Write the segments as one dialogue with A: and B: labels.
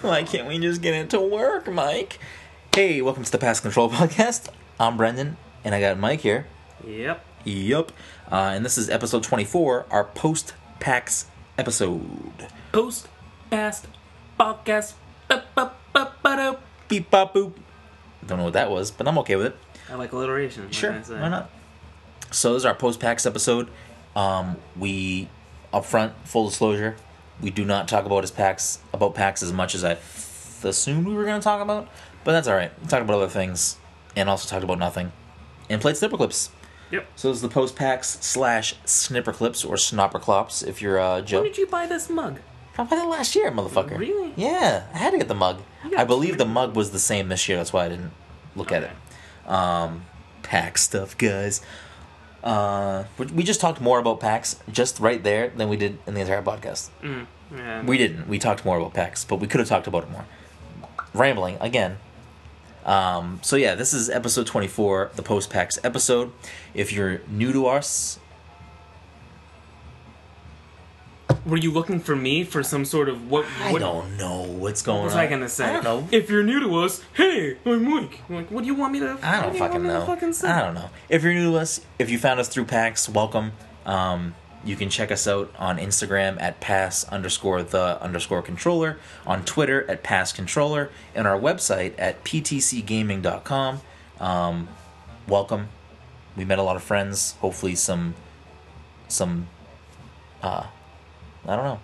A: Why can't we just get into work, Mike? Hey, welcome to the Pass Control Podcast. I'm Brendan, and I got Mike here.
B: Yep.
A: Yep. Uh, and this is episode 24, our post PAX episode.
B: Post past podcast. Ba-ba-ba-ba-do.
A: Beep bop boop. Don't know what that was, but I'm okay with it.
B: I like alliteration. what
A: Sure,
B: can I say?
A: why not? So this is our post PAX episode. Um, we, up front, full disclosure, we do not talk about his PAX about PAX as much as I f- assumed we were going to talk about, but that's all right. We talked about other things, and also talked about nothing, and played snipper clips.
B: Yep.
A: So this is the post PAX slash snipper clips or snopper clops if you're uh, Joe.
B: When did you buy this mug?
A: I bought it last year, motherfucker.
B: Really?
A: Yeah, I had to get the mug. I believe the mug was the same this year. That's why I didn't look at it. Um, PAX stuff, guys. Uh, we- just talked more about PAX just right there than we did in the entire podcast.
B: Mm, yeah.
A: We didn't. We talked more about PAX, but we could have talked about it more. Rambling again. Um, so yeah, this is episode twenty four, the post PAX episode. If you're new to us,
B: Were you looking for me for some sort of what?
A: I don't know what's going
B: What was
A: on.
B: I gonna say?
A: I don't know.
B: If you're new to us, hey, I'm Mike. I'm like, what do you want me to?
A: I don't
B: do
A: fucking
B: want me to
A: know.
B: Fucking say?
A: I don't know. If you're new to us, if you found us through PAX, welcome. Um, you can check us out on Instagram at pass underscore the underscore controller, on Twitter at pass controller, and our website at ptcgaming.com. Um, welcome. We met a lot of friends. Hopefully, some, some, uh, I don't know.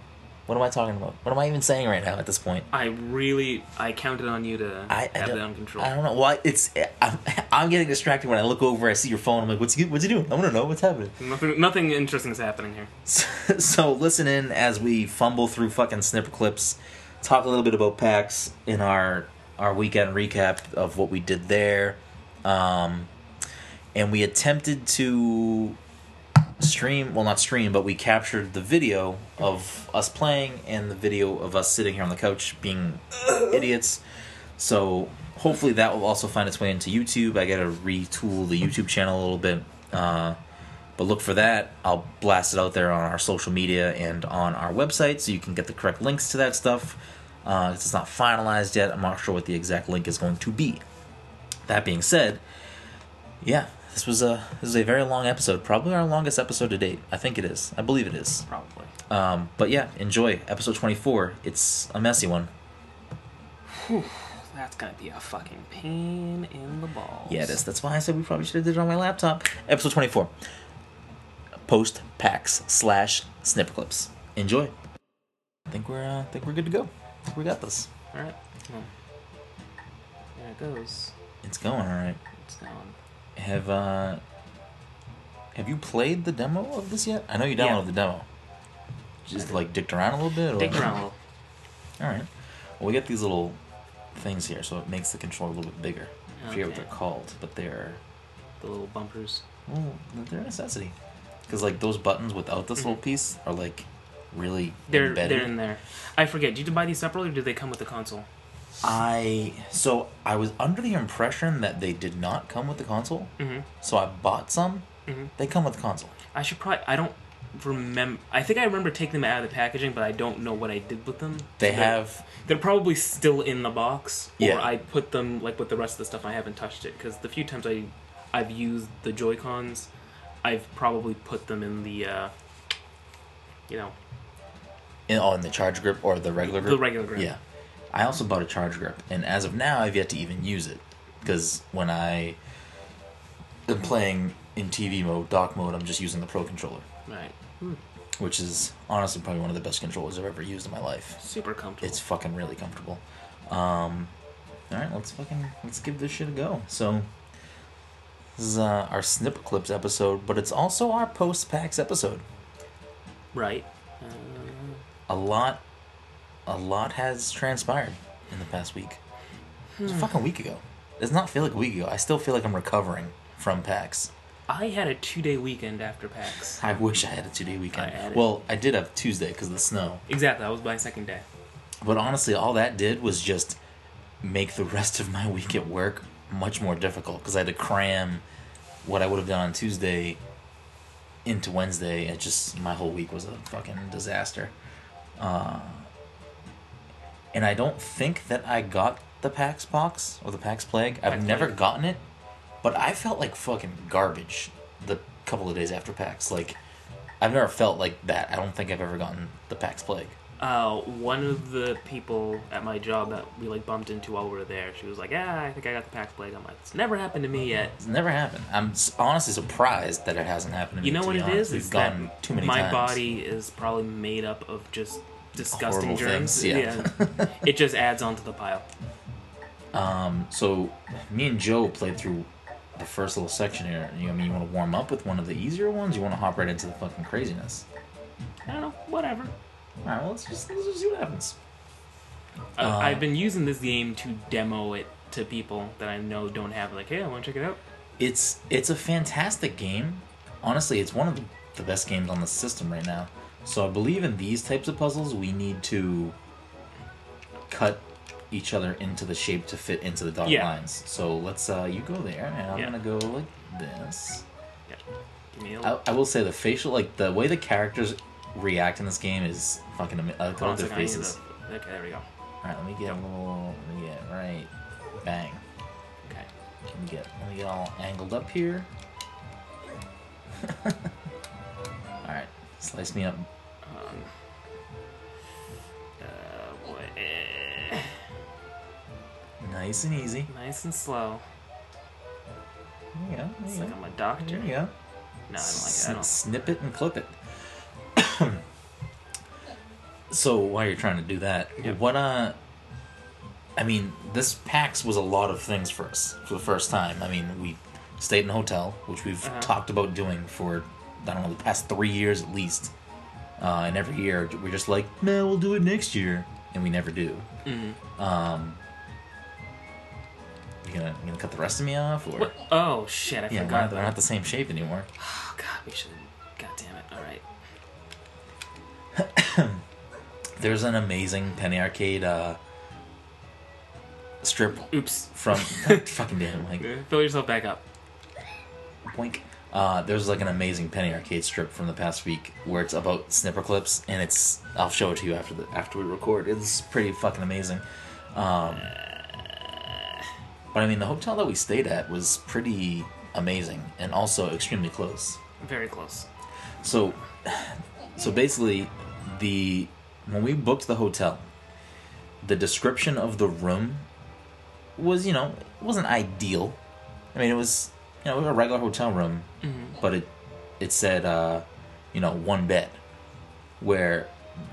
A: What am I talking about? What am I even saying right now at this point?
B: I really, I counted on you to
A: I, I
B: have that on control.
A: I don't know why it's. I'm, I'm getting distracted when I look over. I see your phone. I'm like, what's he, what's he doing? I want to know what's happening.
B: Nothing, nothing interesting is happening here.
A: so listen in as we fumble through fucking snipper clips, talk a little bit about PAX in our our weekend recap of what we did there, um, and we attempted to stream well not stream but we captured the video of us playing and the video of us sitting here on the couch being idiots. So hopefully that will also find its way into youtube. I gotta retool the youtube channel a little bit uh, but look for that. I'll blast it out there on our social media and on our website so you can get the correct links to that stuff. Uh, it's not finalized yet. I'm not sure what the exact link is going to be. That being said yeah this was a this is a very long episode. Probably our longest episode to date. I think it is. I believe it is.
B: Probably.
A: um, but yeah enjoy episode 24 it's a messy one.
B: That's gonna be a fucking pain in the balls.
A: yeah it is. That's why i said we probably should have did it on my laptop. Episode 24 post PAX slash snip clips. Enjoy. I think we're uh, I think we're good to go. We got this.
B: All right. There it goes.
A: it's going all right.
B: It's going.
A: Have uh have you played the demo of this yet i know you
B: Yeah.
A: downloaded the demo just like dicked around a little bit or?
B: Dig around a little.
A: All right. Well, we get these little things here, so it makes the controller a little bit bigger. I forget what they're called, but they're
B: The little bumpers.
A: well, they're a necessity. Because like those buttons without this little piece are like really
B: Mm-hmm. They're
A: embedded.
B: they're in there. I forget. Did you buy these separately, or did they come with the console?
A: I so I was under the impression that they did not come with the console,
B: Mm-hmm.
A: so I bought some.
B: Mhm.
A: They come with the console.
B: I should probably. I don't remember. I think I remember taking them out of the packaging, but I don't know what I did with them.
A: They
B: they're-
A: have
B: They're probably still in the box, or
A: Yeah.
B: I put them like with the rest of the stuff. I haven't touched it because the few times I, I've used the Joy Cons, I've probably put them in the, uh, you know,
A: in, oh, in the charge grip or the regular grip.
B: the regular grip.
A: Yeah. I also bought a charge grip, and as of now, I've yet to even use it. Because when I am playing in TV mode, dock mode, I'm just using the Pro controller,
B: Right.
A: which is honestly probably one of the best controllers I've ever used in my life.
B: Super comfortable.
A: It's fucking really comfortable. Um, all right, let's fucking let's give this shit a go. So this is uh, our snip clips episode, but it's also our post PAX episode.
B: right. Uh,
A: a lot a lot has transpired in the past week. It was a fucking week ago. It does not feel like a week ago. I still feel like I'm recovering from PAX.
B: I had a two day weekend after PAX.
A: I wish I had a two day weekend.
B: I
A: well, I did have Tuesday because of the snow.
B: Exactly. That was my second day.
A: But honestly, all that did was just make the rest of my week at work much more difficult because I had to cram what I would have done on Tuesday into Wednesday. It just my whole week was a fucking disaster. Uh, and I don't think that I got the Pax Pox or the Pax Plague. I've
B: Pax
A: never
B: Plague.
A: gotten it, but I felt like fucking garbage the couple of days after PAX. Like, I've never felt like that. I don't think I've ever gotten the Pax Plague.
B: Uh, one of the people at my job that we like bumped into while we were there, she was like, "Yeah, I think I got the Pax Plague." I'm like, "It's never happened to me yet."
A: It's never happened. I'm honestly surprised that it hasn't happened to me.
B: You know what it
A: honest.
B: is?
A: We've
B: Is
A: gone
B: that
A: too many
B: my
A: times.
B: body is probably made up of just disgusting germs.
A: things, yeah.
B: it just adds onto the pile.
A: Um, so me and Joe played through the first little section here. You, know, I mean, you want to warm up with one of the easier ones? You want to hop right into the fucking craziness?
B: I don't know, whatever.
A: All right, well, let's just let's just see what happens.
B: Uh,
A: Uh,
B: I've been using this game to demo it to people that I know don't have. Like, hey, I want to check it out.
A: It's it's a fantastic game. Honestly, it's one of the, the best games on the system right now. So I believe in these types of puzzles, we need to cut each other into the shape to fit into the dotted
B: Yeah.
A: lines. So let's uh, you go there, and I'm
B: Yeah.
A: gonna go like this.
B: Yeah. Give me a
A: I, I will say the facial, like the way the characters react in this game is fucking amazing. I look
B: Hold on
A: at
B: a
A: their
B: second, I need
A: faces.
B: to- Okay, there we go.
A: All right, let me get a little. Let me get right. Bang.
B: Okay.
A: Let me get. Let me get all angled up here. slice me up.
B: Um, uh,
A: Nice and easy.
B: nice and slow.
A: There you go.
B: It's like I'm a doctor.
A: There you
B: No, I don't like it. I don't.
A: Snip it and clip it. so while you're trying to do that,
B: Yep.
A: what uh, I mean, this PAX was a lot of things for us for the first time. I mean, we stayed in a hotel, which we've
B: Uh-huh.
A: talked about doing for I don't know the past three years at least. Uh, and every year we're just like, man, we'll do it next year, and we never do.
B: Mhm.
A: Um, you gonna you gonna cut the rest of me off, or
B: What? Oh shit! I
A: yeah, we're
B: forgot.
A: not, they're not the same shape anymore.
B: Oh god, we should. God damn it! All right.
A: There's an amazing Penny Arcade uh, strip
B: Oops.
A: from fucking damn like
B: Fill yourself back up.
A: boink. Uh, there's like an amazing Penny Arcade strip from the past week where it's about snipper clips, and it's I'll show it to you after the after we record. It's pretty fucking amazing. Um, but I mean, the hotel that we stayed at was pretty amazing and also extremely close.
B: Very close.
A: So, so basically, the when we booked the hotel, the description of the room was, you know, it wasn't ideal. I mean, it was, you know, a regular hotel room,
B: Mhm.
A: but it it said, uh, you know, one bed, where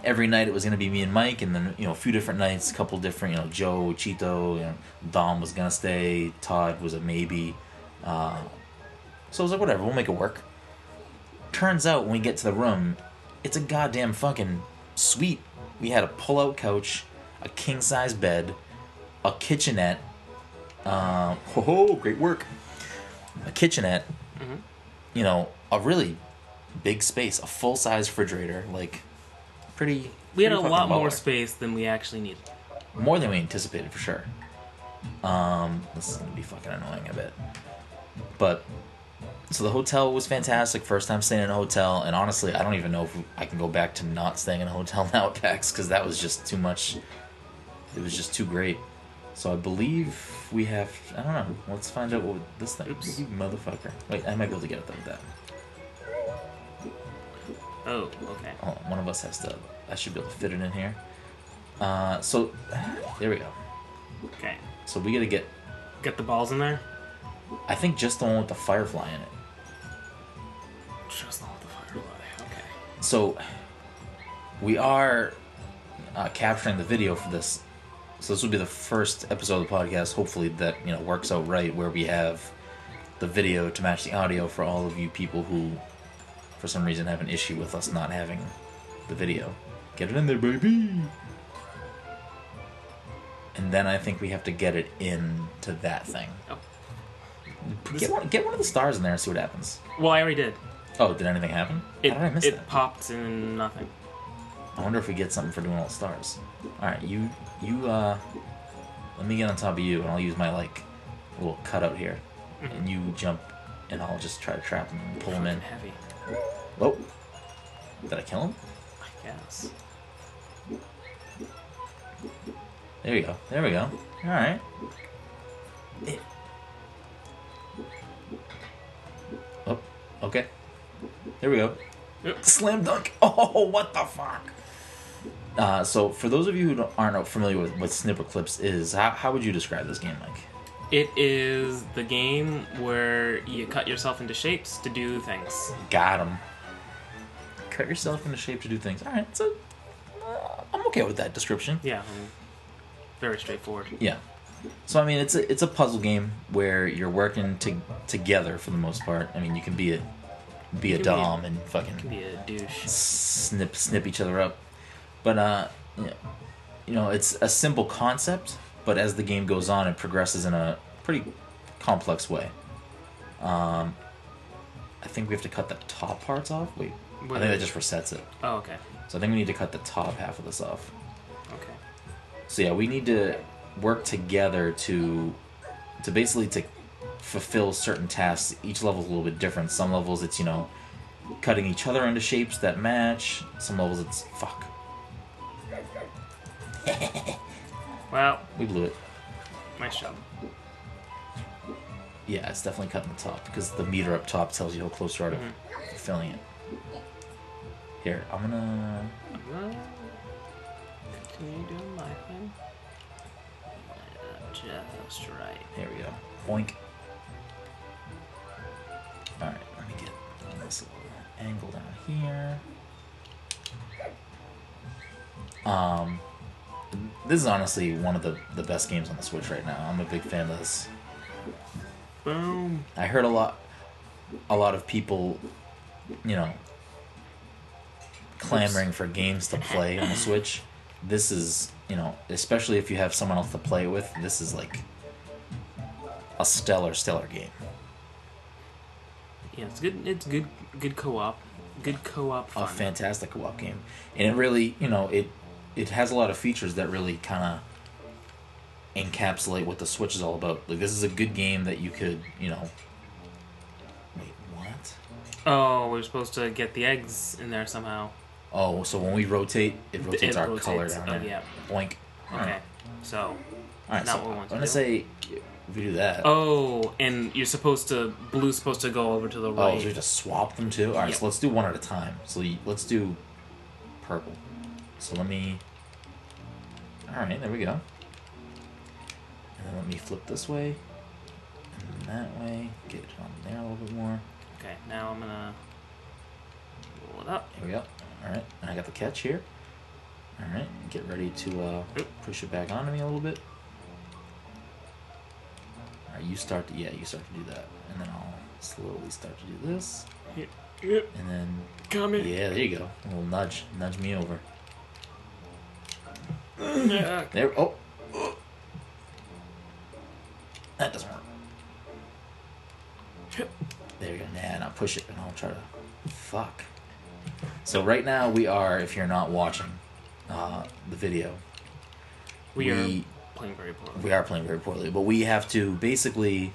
A: every night it was gonna be me and Mike, and then you know a few different nights, a couple different, you know, Joe, Chito, you know, Dom was gonna stay, Todd was a maybe. Uh, so I was like, whatever, we'll make it work. Turns out when we get to the room, it's a goddamn fucking suite. We had a pull-out couch, a king-size bed, a kitchenette. Uh, ho ho, great work. A kitchenette.
B: Mhm.
A: You know, a really big space, a full-size refrigerator, like pretty.
B: We had a lot
A: fucking
B: more space than we actually needed.
A: More than we anticipated for sure. Um, this is gonna be fucking annoying a bit. But so the hotel was fantastic. First time staying in a hotel, and honestly, I don't even know if I can go back to not staying in a hotel now at PAX because that was just too much. It was just too great. So I believe we have. I don't know. Let's find out what this thing.
B: Oops.
A: You motherfucker. Wait, I might be able to get it with that.
B: Oh, okay.
A: Oh, one of us has to. I should be able to fit it in here. Uh, so there we go.
B: Okay.
A: So we got to get
B: Get the balls in there.
A: I think just the one with the firefly in it.
B: Just not the firefly. Okay.
A: So we are uh, capturing the video for this. So this will be the first episode of the podcast. Hopefully that you know works out right, where we have the video to match the audio for all of you people who, for some reason, have an issue with us not having the video. Get it in there, baby. And then I think we have to get it into that thing.
B: Oh.
A: Get one, get one of the stars in there and see what happens.
B: Well, I already did.
A: Oh, did anything happen?
B: It,
A: How did I miss
B: it
A: that?
B: popped in nothing.
A: I wonder if we get something for doing all the stars. All right, you you uh, let me get on top of you, and I'll use my like little cutout here,
B: Mhm.
A: and you jump, and I'll just try to trap him and pull him in.
B: Heavy.
A: Oh, did I kill him?
B: I guess.
A: There we go. There we go. All right. Oh, okay. There we go.
B: Yep.
A: Slam dunk. Oh, what the fuck? Uh, so, for those of you who aren't familiar with what Snipper Clips is, how, how would you describe this game, Mike?
B: It is the game where you cut yourself into shapes to do things.
A: Got him. Cut yourself into shape to do things. All right, so uh, I'm okay with that description.
B: Yeah, um, very straightforward.
A: Yeah. So I mean, it's a it's a puzzle game where you're working to, together for the most part. I mean, you can be a be a
B: can be-
A: dom and
B: Can
A: fucking
B: be a douche.
A: snip snip each other up, but uh, you know, it's a simple concept. But as the game goes on, it progresses in a pretty complex way. Um, I think we have to cut the top parts off. Wait, I think that just resets it.
B: Oh, okay.
A: So I think we need to cut the top half of this off.
B: Okay.
A: So yeah, we need to work together to to basically to fulfill certain tasks. Each level is a little bit different. Some levels it's you know cutting each other into shapes that match. Some levels it's fuck.
B: Well,
A: We blew it.
B: nice job.
A: Yeah, it's definitely cutting the top because the meter up top tells you how close you are to
B: Mhm.
A: fulfilling it. Here, I'm gonna.
B: Continue doing my thing. Uh, Just right.
A: There we go. Boink. All right, let me get this little angle down here. Um, this is honestly one of the the best games on the Switch right now. I'm a big fan of this.
B: Boom.
A: I heard a lot, a lot of people, you know, clamoring for games to play on the Switch. This is, you know, especially if you have someone else to play with. This is like a stellar, stellar game.
B: Yeah, it's good. It's good. Good co-op. Good co-op fun.
A: A fantastic co-op game, and it really, you know, it it has a lot of features that really kind of encapsulate what the Switch is all about. Like this is a good game that you could, you know. Wait, what?
B: oh, we're supposed to get the eggs in there somehow.
A: Oh, so when we rotate, it rotates
B: It
A: our
B: rotates,
A: color down
B: oh,
A: there.
B: yeah.
A: Boink.
B: Okay. So.
A: All right.
B: Not
A: so
B: what we
A: I'm
B: want to
A: gonna
B: do.
A: say if we do that.
B: Oh, and you're supposed to. Blue's supposed to go over to the
A: Oh,
B: right.
A: so we just swap them too. All right.
B: Yep.
A: So let's do one at a time. So let's do purple. So let me. All right. There we go. And then let me flip this way, and then that way. Get it on there a little bit more.
B: Okay. Now I'm gonna roll it up.
A: Here we go. All right. And I got the catch here. All right. Get ready to uh, push it back onto me a little bit. All right. You start to yeah. You start to do that, and then I'll slowly start to do this,
B: Yep. Yep.
A: and then
B: Coming.
A: yeah. There you go. A little nudge. Nudge me over.
B: Yeah.
A: There. Oh. That doesn't work. There you go. Nah, now push it, and I'll try to. Fuck. So right now we are, if you're not watching uh, the video,
B: We,
A: We-
B: are playing very poorly.
A: we are playing very poorly, but we have to basically.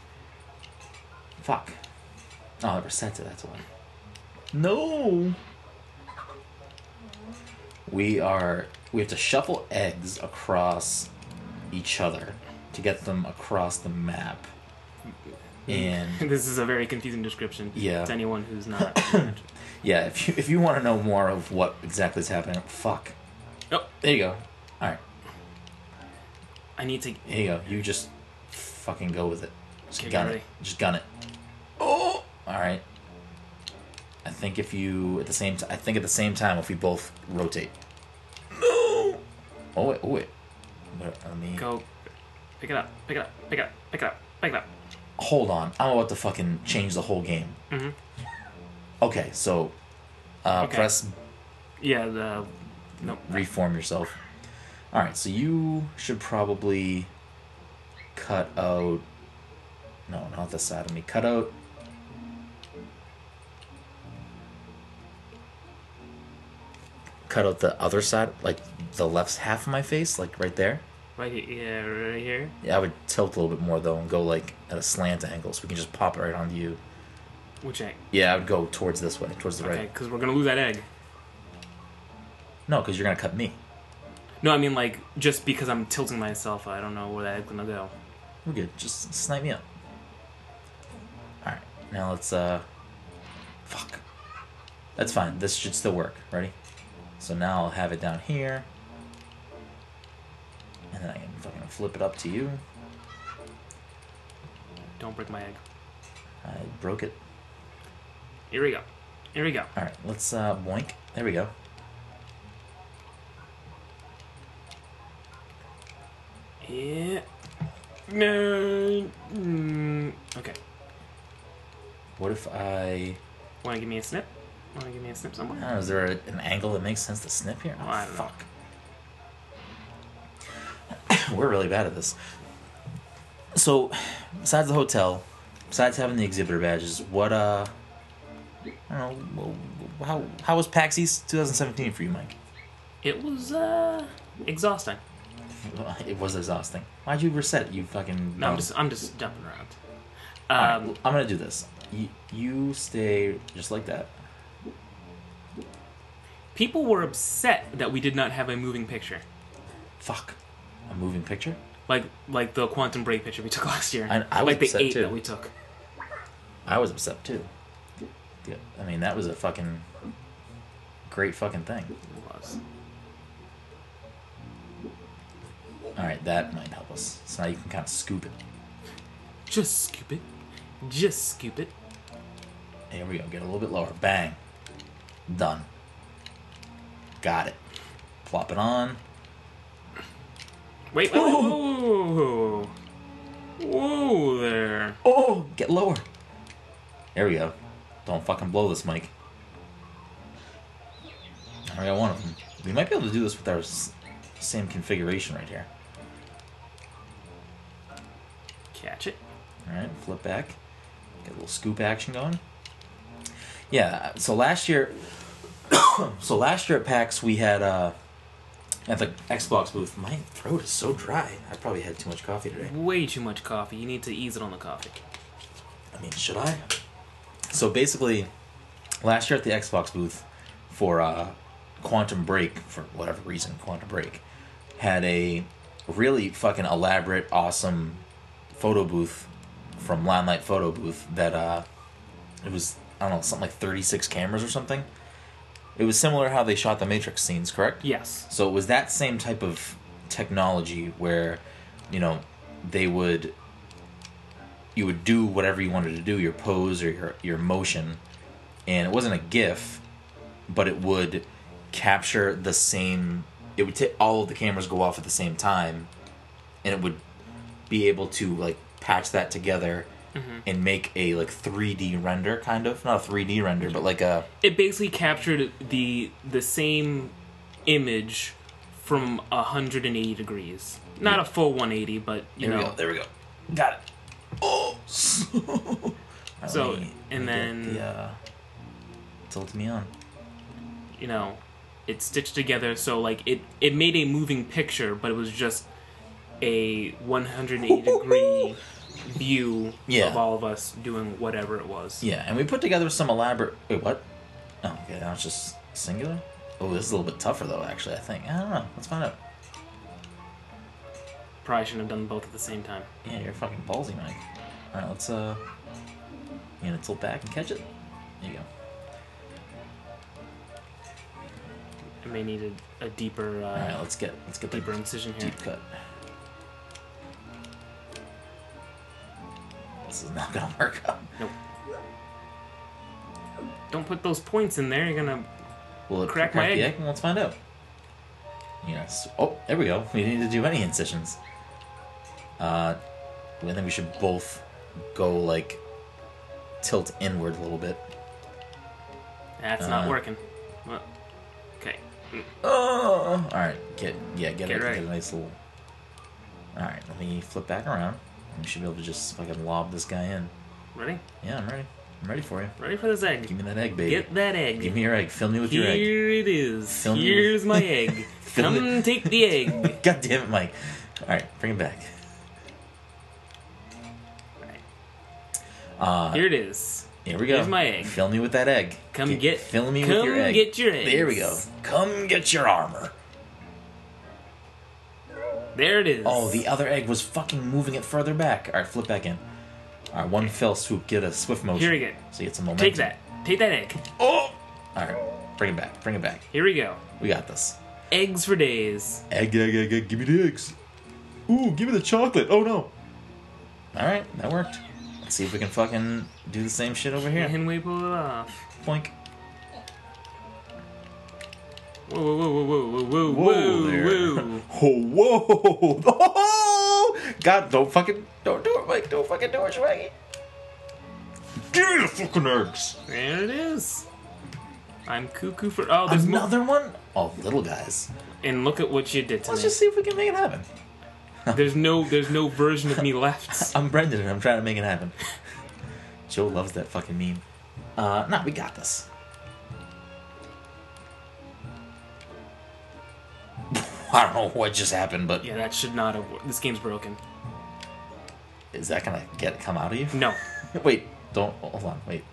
A: Fuck. Oh, it resets it. That's why. No. We are. We have to shuffle eggs across each other to get them across the map. Mm. And
B: this is a very confusing description
A: Yeah.
B: to anyone who's not.
A: yeah, if you if you want to know more of what exactly is happening, fuck.
B: oh,
A: There you go. All right.
B: I need to.
A: Here you go. You just fucking go with it. Just
B: Okay,
A: gun
B: ready.
A: it. Just gun it. Oh. All right. I think if you at the same time, I think at the same time if we both rotate. No. Oh wait. Oh wait. But Let me
B: Go. Pick it up. Pick it up. Pick it up. Pick it up. Pick it up.
A: hold on. I'm about to fucking change the whole game.
B: Mm-hmm.
A: Okay, so uh,
B: Okay.
A: press
B: Yeah. The. Nope.
A: reform yourself. All right, so you should probably cut out. No, not the side of me. Cut out. Cut out the other side, like the left half of my face, like right there.
B: Right here. Yeah. Right here.
A: Yeah, I would tilt a little bit more though and go like at a slant angle so we can just pop it right onto you.
B: Which egg?
A: Yeah, I would go towards this way, towards the right.
B: Okay,
A: right.
B: because we're gonna lose that egg.
A: No, because you're gonna cut me.
B: No, I mean like just because I'm tilting myself, I don't know where that egg's gonna go.
A: We're good. Just snipe me up. Alright, now let's, uh. Fuck. That's fine. This should still work. Ready? So now I'll have it down here. And then I can fucking flip it up to you.
B: Don't break my egg.
A: I broke it.
B: Here we go. Here we go.
A: Alright, let's, uh, boink. There we go.
B: Yeah. No. Mm, okay.
A: What if I.
B: Want to give me a snip? Want to give me a snip somewhere?
A: is there a, an angle that makes sense to snip here?
B: Oh, know.
A: fuck. We're really bad at this. So, besides the hotel, besides having the exhibitor badges, what uh, I don't know, how how was PAX East 2017 for you, Mike?
B: It was uh exhausting.
A: It was exhausting. Why'd you reset? You fucking.
B: No, I'm just I'm just jumping around. Um,
A: well, I'm gonna do this. You, you stay just like that.
B: People were upset that we did not have a moving picture,
A: Fuck. A moving picture?
B: like like the Quantum Break picture we took last year,
A: I- I was
B: like the
A: upset,
B: eight
A: too.
B: that we took.
A: I was upset too. Yeah, I mean, that was a fucking great fucking thing.
B: It was.
A: All right, that might help us. So now you can kind of scoop it.
B: Just scoop it. Just scoop it.
A: Here we go. Get a little bit lower. Bang. Done. Got it. Plop it on.
B: Wait, wait, wait, whoa, whoa, there.
A: Oh, get lower. There we go. Don't fucking blow this, mic. I got one of them. We might be able to do this with our s- same configuration right here.
B: Catch it.
A: All right, flip back. Get a little scoop action going. Yeah. So last year, so last year at PAX we had uh at the Xbox booth. My throat is so dry. I probably had too much coffee today.
B: Way too much coffee. You need to ease it on the coffee.
A: I mean, should I? So basically, last year at the Xbox booth for uh, Quantum Break, for whatever reason, Quantum Break had a really fucking elaborate, awesome photo booth from Limelight Photo Booth that uh, it was I don't know something like thirty six cameras or something. It was similar how they shot the Matrix scenes, correct?
B: Yes.
A: So it was that same type of technology where, you know, they would you would do whatever you wanted to do, your pose or your your motion, and it wasn't a GIF, but it would capture the same. It would take all of the cameras go off at the same time, and it would be able to like patch that together and make a like 3D render, kind of not a 3D render, but like a
B: It basically captured the the same image from 180 degrees. Not
A: Yeah.
B: a full 180, but you
A: there we
B: know.
A: go, there we go, got it. Oh,
B: So,
A: me-
B: and then-
A: the, uh, tilt me on.
B: you know, it stitched together so like it it made a moving picture, but it was just a 180 degree view
A: Yeah.
B: of all of us doing whatever it was.
A: Yeah, and we put together some elaborate. Wait, what? Oh, okay, that was just singular. Oh, this is a little bit tougher though. Actually, I think. I don't know. Let's find out.
B: Probably shouldn't have done both at the same time.
A: Yeah, you're fucking ballsy, Mike. All right, let's uh, you gonna tilt back and catch it. There you go.
B: I may need a, a deeper
A: All right,
B: uh,
A: let's get let's get the
B: deeper incision here.
A: deep cut. This is not gonna work out.
B: Nope. Don't put those points in there. You're gonna
A: Will it
B: Crack
A: crack,
B: my egg.
A: egg? Let's find out. Yes. Oh, there we go. We didn't need to do any incisions. Uh, I think we should both go like tilt inward a little bit.
B: That's not
A: Uh,
B: working. Well, okay.
A: Oh, all right. Get yeah, get,
B: Get
A: a,
B: ready.
A: get a nice little. All right, let me flip back around. We should be able to just fucking lob this guy in.
B: Ready?
A: Yeah, I'm ready. I'm ready for you.
B: Ready for this egg?
A: Give me that egg, baby.
B: Get that egg.
A: Give me your egg. Fill me with
B: Here
A: your egg.
B: Here it is.
A: Fill
B: Here's
A: with-
B: my egg. Come
A: me-
B: take the egg.
A: God damn it, Mike. All right, bring it back. Uh,
B: Here it is.
A: Here we go.
B: Here's my egg.
A: Fill me with that egg.
B: Come get-
A: Fill me with your egg.
B: Come get your eggs.
A: There we go. Come get your armor.
B: There it is.
A: Oh, the other egg was fucking moving it further back. All right, flip back in. All right, one fell swoop. Get a swift motion.
B: Here we go.
A: So you get some momentum.
B: Take that. Take that egg.
A: Oh! All right, bring it back. Bring it back.
B: Here we go.
A: We got this.
B: Eggs for days.
A: Egg, egg, egg, egg. Give me the eggs. Ooh, give me the chocolate. Oh no. All right, that worked. Let's see if we can fucking do the same shit over here.
B: Can we pull it off?
A: Boink.
B: Whoa, whoa, whoa, whoa, whoa, whoa,
A: Whoa,
B: whoa, whoa.
A: Whoa! Oh, God, don't fucking, don't do it, Mike. Don't fucking do it, Schwaggy. Give me the fucking eggs.
B: There it is. I'm cuckoo for. Oh, there's.
A: Another one? Oh, little guys.
B: And look at what you did to
A: Let's
B: me.
A: just see if we can make it happen.
B: There's no, there's no version of me left.
A: I'm Brendan and I'm trying to make it happen. Joe loves that fucking meme. Uh, nah, we got this. I don't know what just happened, but
B: Yeah, that should not have. wor- This game's broken.
A: is that gonna get come out of you?
B: No.
A: Wait, don't hold on. Wait,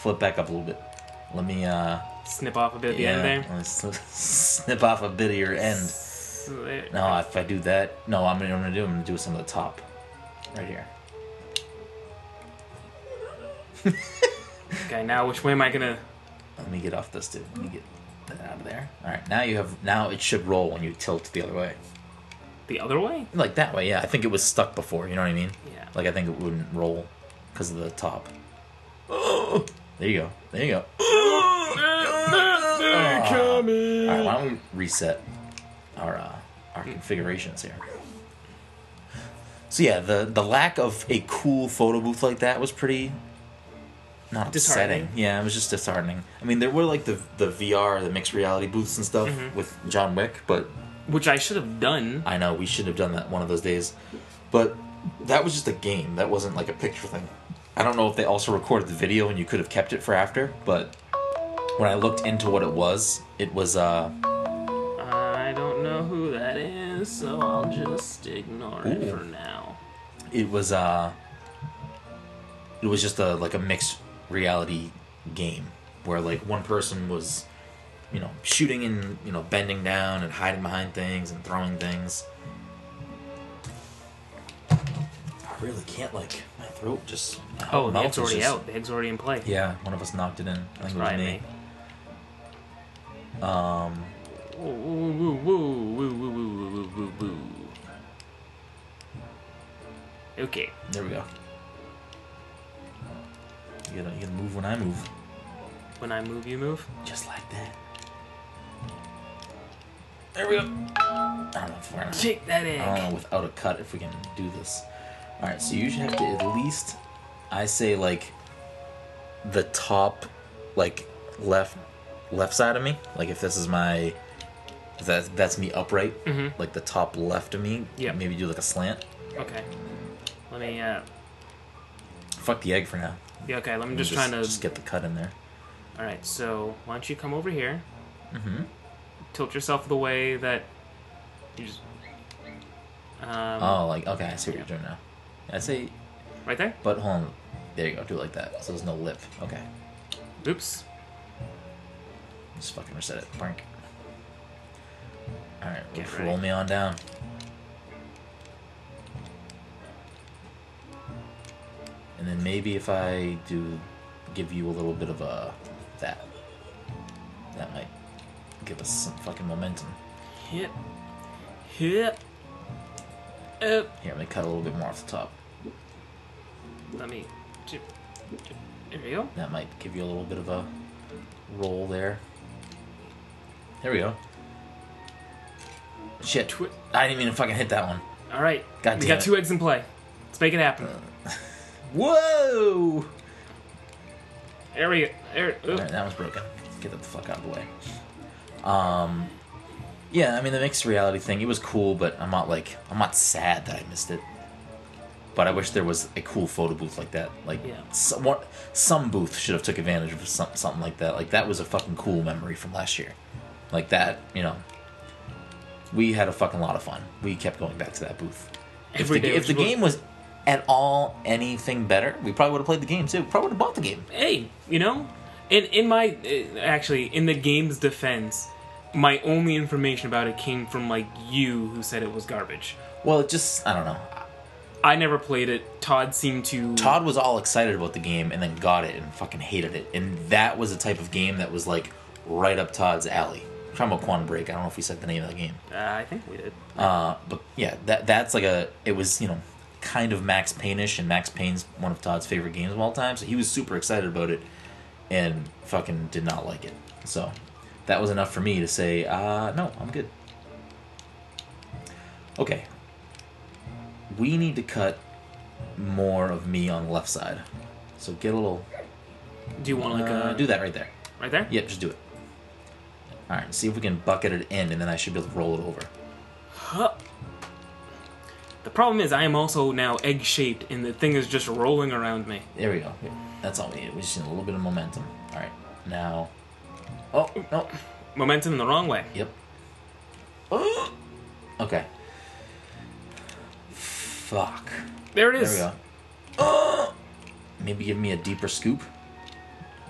A: flip back up a little bit. Let me. uh
B: Snip off a bit at the end there.
A: let's snip off a bit of your end.
B: So there-
A: No, if I do that, no, I'm gonna, I'm gonna do. I'm gonna do some of the top, right here.
B: Okay, now which way am I gonna?
A: Let me get off this dude. Let me get that out of there. All right, now you have. Now it should roll when you tilt the other way,
B: The other way?
A: like that way. Yeah, I think it was stuck before. You know what I mean?
B: Yeah.
A: Like I think it wouldn't roll because of the top. Oh, there you go. There you go.
B: They're coming.
A: All right, why don't we reset our uh, our configurations here? So yeah, the the lack of a cool photo booth like that was pretty not
B: Disheartening.
A: upsetting. Yeah, it was just disheartening. I mean, there were like the the VR, the mixed reality booths and stuff
B: Mm-hmm.
A: with John Wick, but
B: Which I should have done.
A: I know we should have done that one of those days. But that was just a game. That wasn't like a picture thing. I don't know if they also recorded the video and you could have kept it for after, but when I looked into what it was, it was uh
B: I don't know who that is, so I'll just ignore it for now.
A: it was uh it was just a like a mixed reality game where like one person was you know shooting and you know bending down and hiding behind things and throwing things i really can't like my throat just
B: Oh, the egg's already
A: just-
B: out. The egg's already in play.
A: yeah one of us knocked it in i think it was me
B: me.
A: um
B: woo, woo, woo, woo, woo, woo, woo, woo, woo. Okay.
A: there we go you gotta, you gotta move when i move
B: When I move, you move.
A: Just like that. There we go. I don't know if we're gonna,
B: Take that
A: I don't
B: egg.
A: know without a cut if we can do this. Alright, so you should have to at least I say like the top like left left side of me. Like if this is my if that that's me upright,
B: Mhm.
A: like the top left of me.
B: Yeah.
A: Maybe do like a slant.
B: Okay. Let me. Uh.
A: Fuck the egg for now.
B: Yeah. Okay. Let me just,
A: just,
B: trying to.
A: just get the cut in there.
B: All right. So why don't you come over here?
A: Mm-hmm.
B: Tilt yourself the way that you just. Um,
A: Oh, like okay, I see what you're doing now. I'd say
B: Right there.
A: But hold on. There you go. Do it like that. So there's no lip. Okay.
B: Oops.
A: Just fucking reset it. Brink. Alright,
B: Get
A: roll me on down. And then maybe if I do give you a little bit of a that, that might give us some fucking momentum.
B: Hit. Hit. Up.
A: Here, let me cut a little bit more off the top.
B: Let me. There we go.
A: That might give you a little bit of a roll there. There we go. Shit. I didn't even fucking hit that one.
B: All right.
A: God
B: we got
A: it.
B: two eggs in play. Let's make it happen.
A: Uh, Whoa!
B: There we go. There.
A: that one's broken. Get that the fuck out of the way. Um, yeah, I mean the mixed reality thing. It was cool, but I'm not like I'm not sad that I missed it. But I wish there was a cool photo booth like that. Like
B: Yeah.
A: some, what, some booth should have took advantage of some, something like that. Like that was a fucking cool memory from last year. Like that, you know. We had a fucking lot of fun. We kept going back to that booth. If
B: Every
A: the,
B: day
A: if the
B: was-
A: game was at all anything better, we probably would have played the game too. Probably would have bought the game.
B: Hey, you know, in in my uh, actually in the game's defense, my only information about it came from like you, who said it was garbage.
A: Well, it just I don't know.
B: I never played it. Todd seemed to.
A: Todd was all excited about the game and then got it and fucking hated it. And that was the type of game that was like right up Todd's alley. I'm talking about Quantum Break. I don't know if we said the name of the game.
B: Uh, I think we did.
A: Uh, but yeah, that that's like a it was you know kind of Max Payne-ish, and Max Payne's one of Todd's favorite games of all time. So he was super excited about it, and fucking did not like it. So that was enough for me to say, uh, no, I'm good. Okay, we need to cut more of me on the left side. So get a little.
B: Do you want like
A: uh,
B: a
A: do that right there.
B: right there?
A: Yep, just do it. All right, see if we can bucket it in, and then I should be able to roll it over.
B: Huh. The problem is I am also now egg shaped, and the thing is just rolling around me.
A: There we go. That's all we need. We just need a little bit of momentum. All right, now. Oh no.
B: Momentum in the wrong way.
A: Yep. Okay. Fuck.
B: There it is.
A: There we go. Maybe give me a deeper scoop.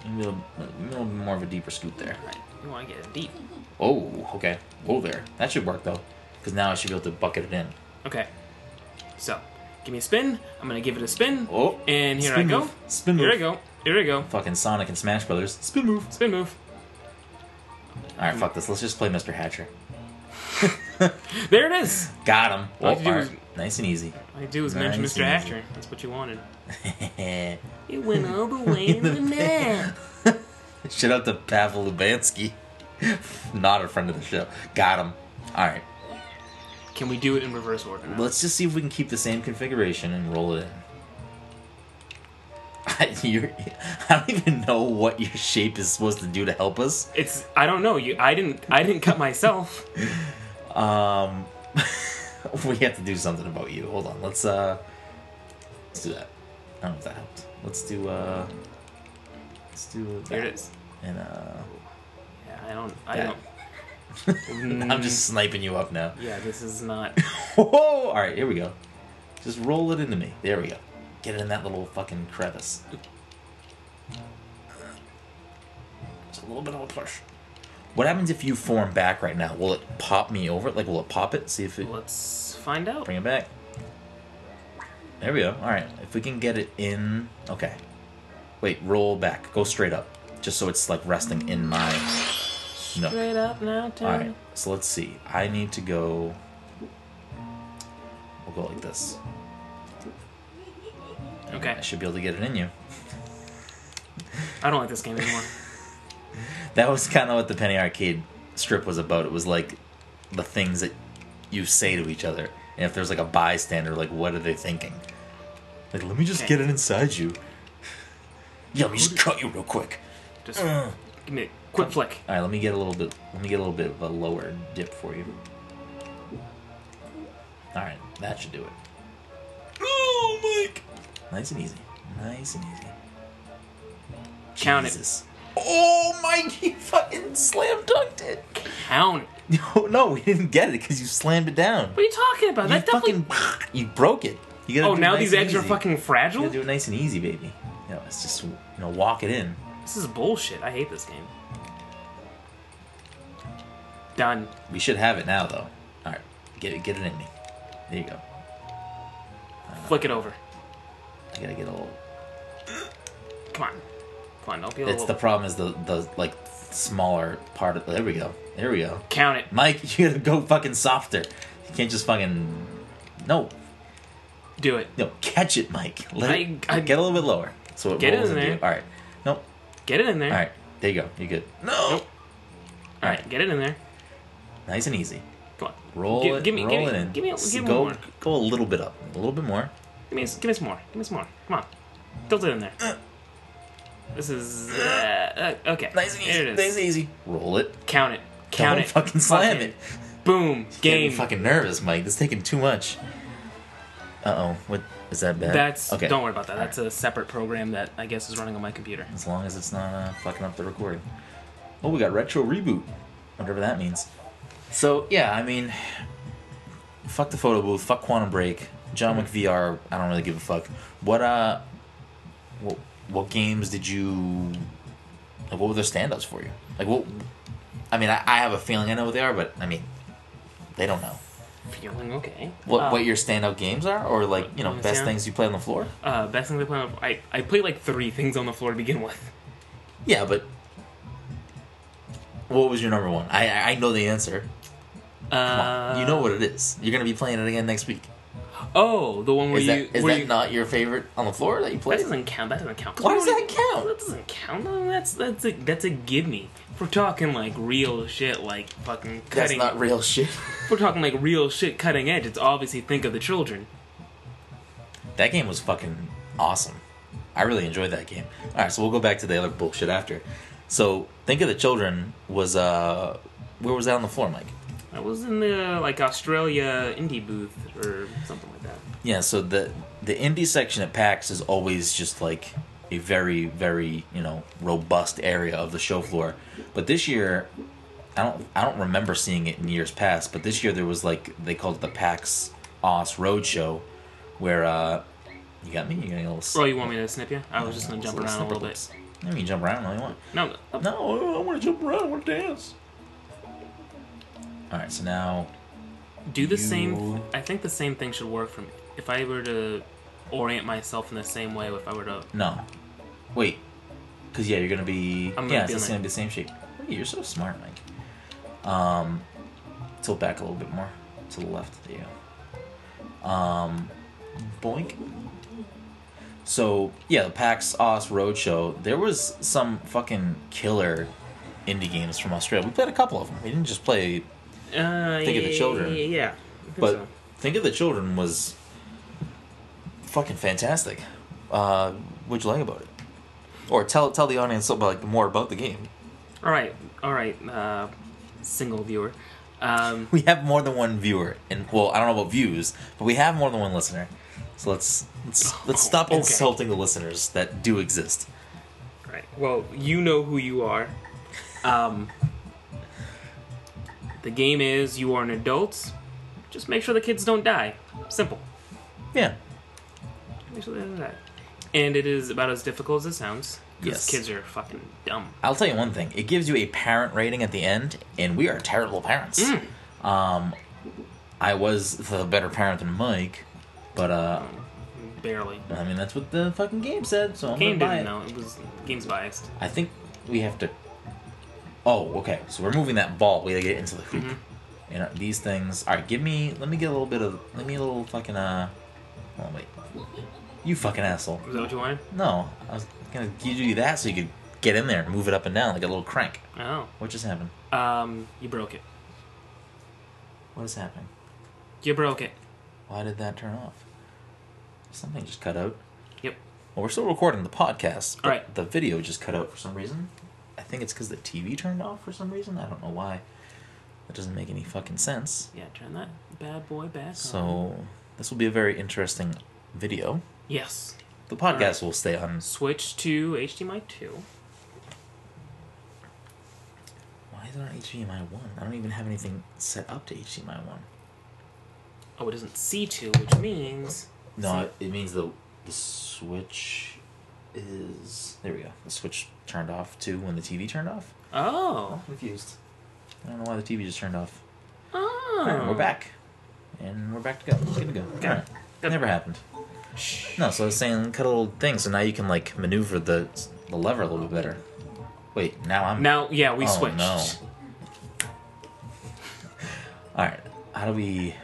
A: Maybe a little, a little more of a deeper scoop there.
B: Right. You want to get it deep.
A: Oh, okay. Whoa there. That should work though, because now I should be able to bucket it in.
B: Okay. So, give me a spin. I'm gonna give it a spin.
A: Oh,
B: And here I go.
A: move. Spin move.
B: Here I go. Here I go.
A: Fucking Sonic and Smash Brothers. Spin move.
B: Spin move.
A: All right, fuck this. Let's just play Mr. Hatcher.
B: There it is.
A: Got him.
B: All you do is-
A: Nice and easy.
B: All I do is mention
A: Nice
B: Mr.
A: and easy.
B: Hatcher. That's what you wanted. It went all the way in the net.
A: Shout out to Pavel Lubansky. Not a friend of the show. Got him. All right.
B: Can we do it in reverse order? now?
A: Let's just see if we can keep the same configuration and roll it in. I, you're, I don't even know what your shape is supposed to do to help us.
B: It's I don't know. You I didn't I didn't cut myself.
A: Um, we have to do something about you. Hold on. Let's uh, let's do that. I don't know if that helped. Let's do uh, let's do.
B: Here
A: that.
B: it is.
A: And uh,
B: Yeah, I don't I
A: That.
B: don't.
A: I'm just sniping you up now.
B: Yeah, this is not.
A: Whoa! All right, here we go. Just roll it into me. There we go. Get it in that little fucking crevice. Just a little bit of a push. What happens if you form back right now? Will it pop me over? Like, will it pop it? See if it
B: Let's find out.
A: bring it back. There we go. All right, if we can get it in. Okay. Wait, roll back. Go straight up, just so it's like resting in my. No.
B: Straight up now,
A: All
B: Tom.
A: So let's see. I need to go. We'll go like this.
B: Okay.
A: I should be able to get it in you.
B: I don't like this game anymore.
A: That was kind of what the Penny Arcade strip was about. It was like the things that you say to each other, and if there's like a bystander, like what are they thinking? Like, let me just
B: Okay.
A: get it inside you. Yeah, let me just cut you real quick.
B: Just
A: Uh.
B: give me a quick flick.
A: All right, let me get a little bit. Let me get a little bit of a lower dip for you. All right, that should do it. Oh, Mike! Nice and easy. Nice and easy.
B: Count it.
A: Oh, Mike! You fucking slam dunked it.
B: Count.
A: No, no, we didn't get it because you slammed it down.
B: What are you talking about?
A: You
B: That definitely.
A: you broke it. You gotta
B: Oh, now
A: nice
B: these eggs are
A: easy.
B: fucking
A: You
B: fragile.
A: gotta do it nice and easy, baby. You know, it's just you know, walk it in.
B: This is bullshit. I hate this game. Done.
A: We should have it now, though. All right, get it, get it in me. There you go.
B: Uh, Flick it over.
A: I gotta get a little.
B: Come on. Come on. Don't be a
A: It's
B: little.
A: the problem is the the like smaller part of. There we go. There we go.
B: Count it.
A: Mike, you gotta go fucking softer. You can't just fucking. No,
B: Do it.
A: no, catch it, Mike. Let
B: I-
A: it
B: I-
A: get a little bit lower. So it
B: Get it in there.
A: you. All right. Nope.
B: Get it in there.
A: All right. There you go. You're good. No.
B: Nope. All right. Get it in there.
A: Nice and easy.
B: Come on.
A: Roll
B: Gi-
A: it.
B: give me-
A: roll
B: give me-
A: it in.
B: give me- give me
A: go
B: more.
A: go a little bit up. A little bit more.
B: Give me, give me some more. Give me some more. Come on. Tilt it in there. This is uh, uh, okay.
A: Nice and
B: Here
A: easy.
B: it is.
A: Nice and easy. Roll it.
B: Count it. Count
A: Don't
B: it.
A: fucking slam
B: Fucking
A: it.
B: Boom. Game.
A: me fucking nervous, Mike. This is taking too much. Uh oh. What is that bad?
B: That's
A: okay.
B: don't worry about that. That's a separate program that I guess is running on my computer.
A: As long as it's not uh, fucking up the recording. Oh, we got retro reboot, whatever that means. So yeah, I mean, fuck the photo booth, fuck Quantum Break, John Wick VR. I don't really give a fuck. What uh, what, what games did you? Like, what were the standouts for you? Like what? I mean, I, I have a feeling I know what they are, but I mean, they don't know.
B: Feeling okay.
A: What
B: Uh,
A: what your standout games are, or like you know best things you play on the floor?
B: Uh, best thing to play on. I I play like three things on the floor to begin with.
A: Yeah, but what was your number one? I I I know the answer.
B: Uh,
A: you know what it is. You're gonna be playing it again next week.
B: Oh, the one where
A: Is
B: you
A: is
B: where
A: that
B: you,
A: not your favorite on the floor that you
B: played?
A: That
B: doesn't count. That doesn't count.
A: Why does that count?
B: That doesn't count. No, That's that's a that's a give me. If we're talking like real shit, like fucking cutting.
A: That's not real shit.
B: if we're talking like real shit, cutting edge. It's obviously think of the children.
A: That game was fucking awesome. I really enjoyed that game. All right, so we'll go back to the other bullshit after. So, think of the children was uh, where was that on the floor, Mike?
B: I was in the like Australia indie booth or something like that.
A: Yeah, so the the indie section at PAX is always just like a very very you know robust area of the show floor, but this year. I don't. I don't remember seeing it in years past, but this year there was like they called it the PAX Aus Roadshow, where uh, you got me. You got a little.
B: Oh, you want me to snip you? I was just gonna jump around a little bit.
A: You can jump around all you want.
B: No,
A: No, I want to jump around. I want to dance. All right, so now
B: do the
A: You-
B: same. I think the same thing should work for me. If I were to orient myself in the same way, if I were to
A: no, wait, because yeah, you're gonna be
B: I'm gonna
A: yeah,
B: be
A: it's gonna be the same shape. Look, You're so smart, Mike. Um, tilt back a little bit more to the left. There you go. Um, boink. So yeah, the PAX Aus Roadshow. There was some fucking killer indie games from Australia. We played a couple of them. We didn't just play
B: uh,
A: Think of the children.
B: Yeah, I think
A: But
B: so.
A: Think of the Children was fucking fantastic. Uh, what'd you like about it? Or tell tell the audience something like more about the game.
B: all right, all right. Uh, single viewer. Um,
A: We have more than one viewer, and well, I don't know about views, but we have more than one listener. So let's let's let's stop
B: Okay.
A: insulting the listeners that do exist.
B: Right. Well, you know who you are. Um, the game is you are an adult. Just make sure the kids don't die. Simple.
A: Yeah,
B: Make sure they don't die. And it is about as difficult as it sounds.
A: Yes.
B: kids are fucking dumb.
A: I'll tell you one thing. It gives you a parent rating at the end, and we are terrible parents.
B: Mm.
A: Um, I was the better parent than Mike, but uh,
B: Barely.
A: I mean that's what the fucking game said. So I'm
B: Game didn't
A: it.
B: know. It was game's biased.
A: I think we have to. Oh, okay. So we're moving that ball. We gotta get into the hoop.
B: Mhm.
A: And uh, these things. All right, give me. Let me get a little bit of. Let me a little fucking. Uh. Oh wait. You fucking asshole.
B: Was that what you wanted?
A: No, I was gonna give you that so you could get in there and move it up and down like a little crank.
B: Oh.
A: What just happened?
B: Um, you broke it.
A: What is happening?
B: You broke it.
A: Why did that turn off? Something just cut out.
B: Yep.
A: Well, we're still recording the podcast, but
B: All right.
A: the video just cut out for some reason. I think it's because the TV turned off for some reason. I don't know why. That doesn't make any fucking sense.
B: Yeah, turn that bad boy back on.
A: So this will be a very interesting video.
B: Yes.
A: The podcast will stay on.
B: Switch to HDMI 2.
A: Why is it on HDMI one? I don't even have anything set up to HDMI one.
B: Oh, it isn't C2, which means.
A: No, it, it means the the switch is there. We go. The switch turned off too when the TV turned off.
B: Oh.
A: I'm confused. I don't know why the TV just turned off.
B: Oh.
A: We're back. And we're back to go. Good to go.
B: Okay.
A: Alright.
B: Good.
A: Never happened. No, so I was saying cut a little thing, so now you can like maneuver the the lever a little bit better. Wait, now I'm
B: Now, yeah, we
A: Oh,
B: switched.
A: no. Alright. How do we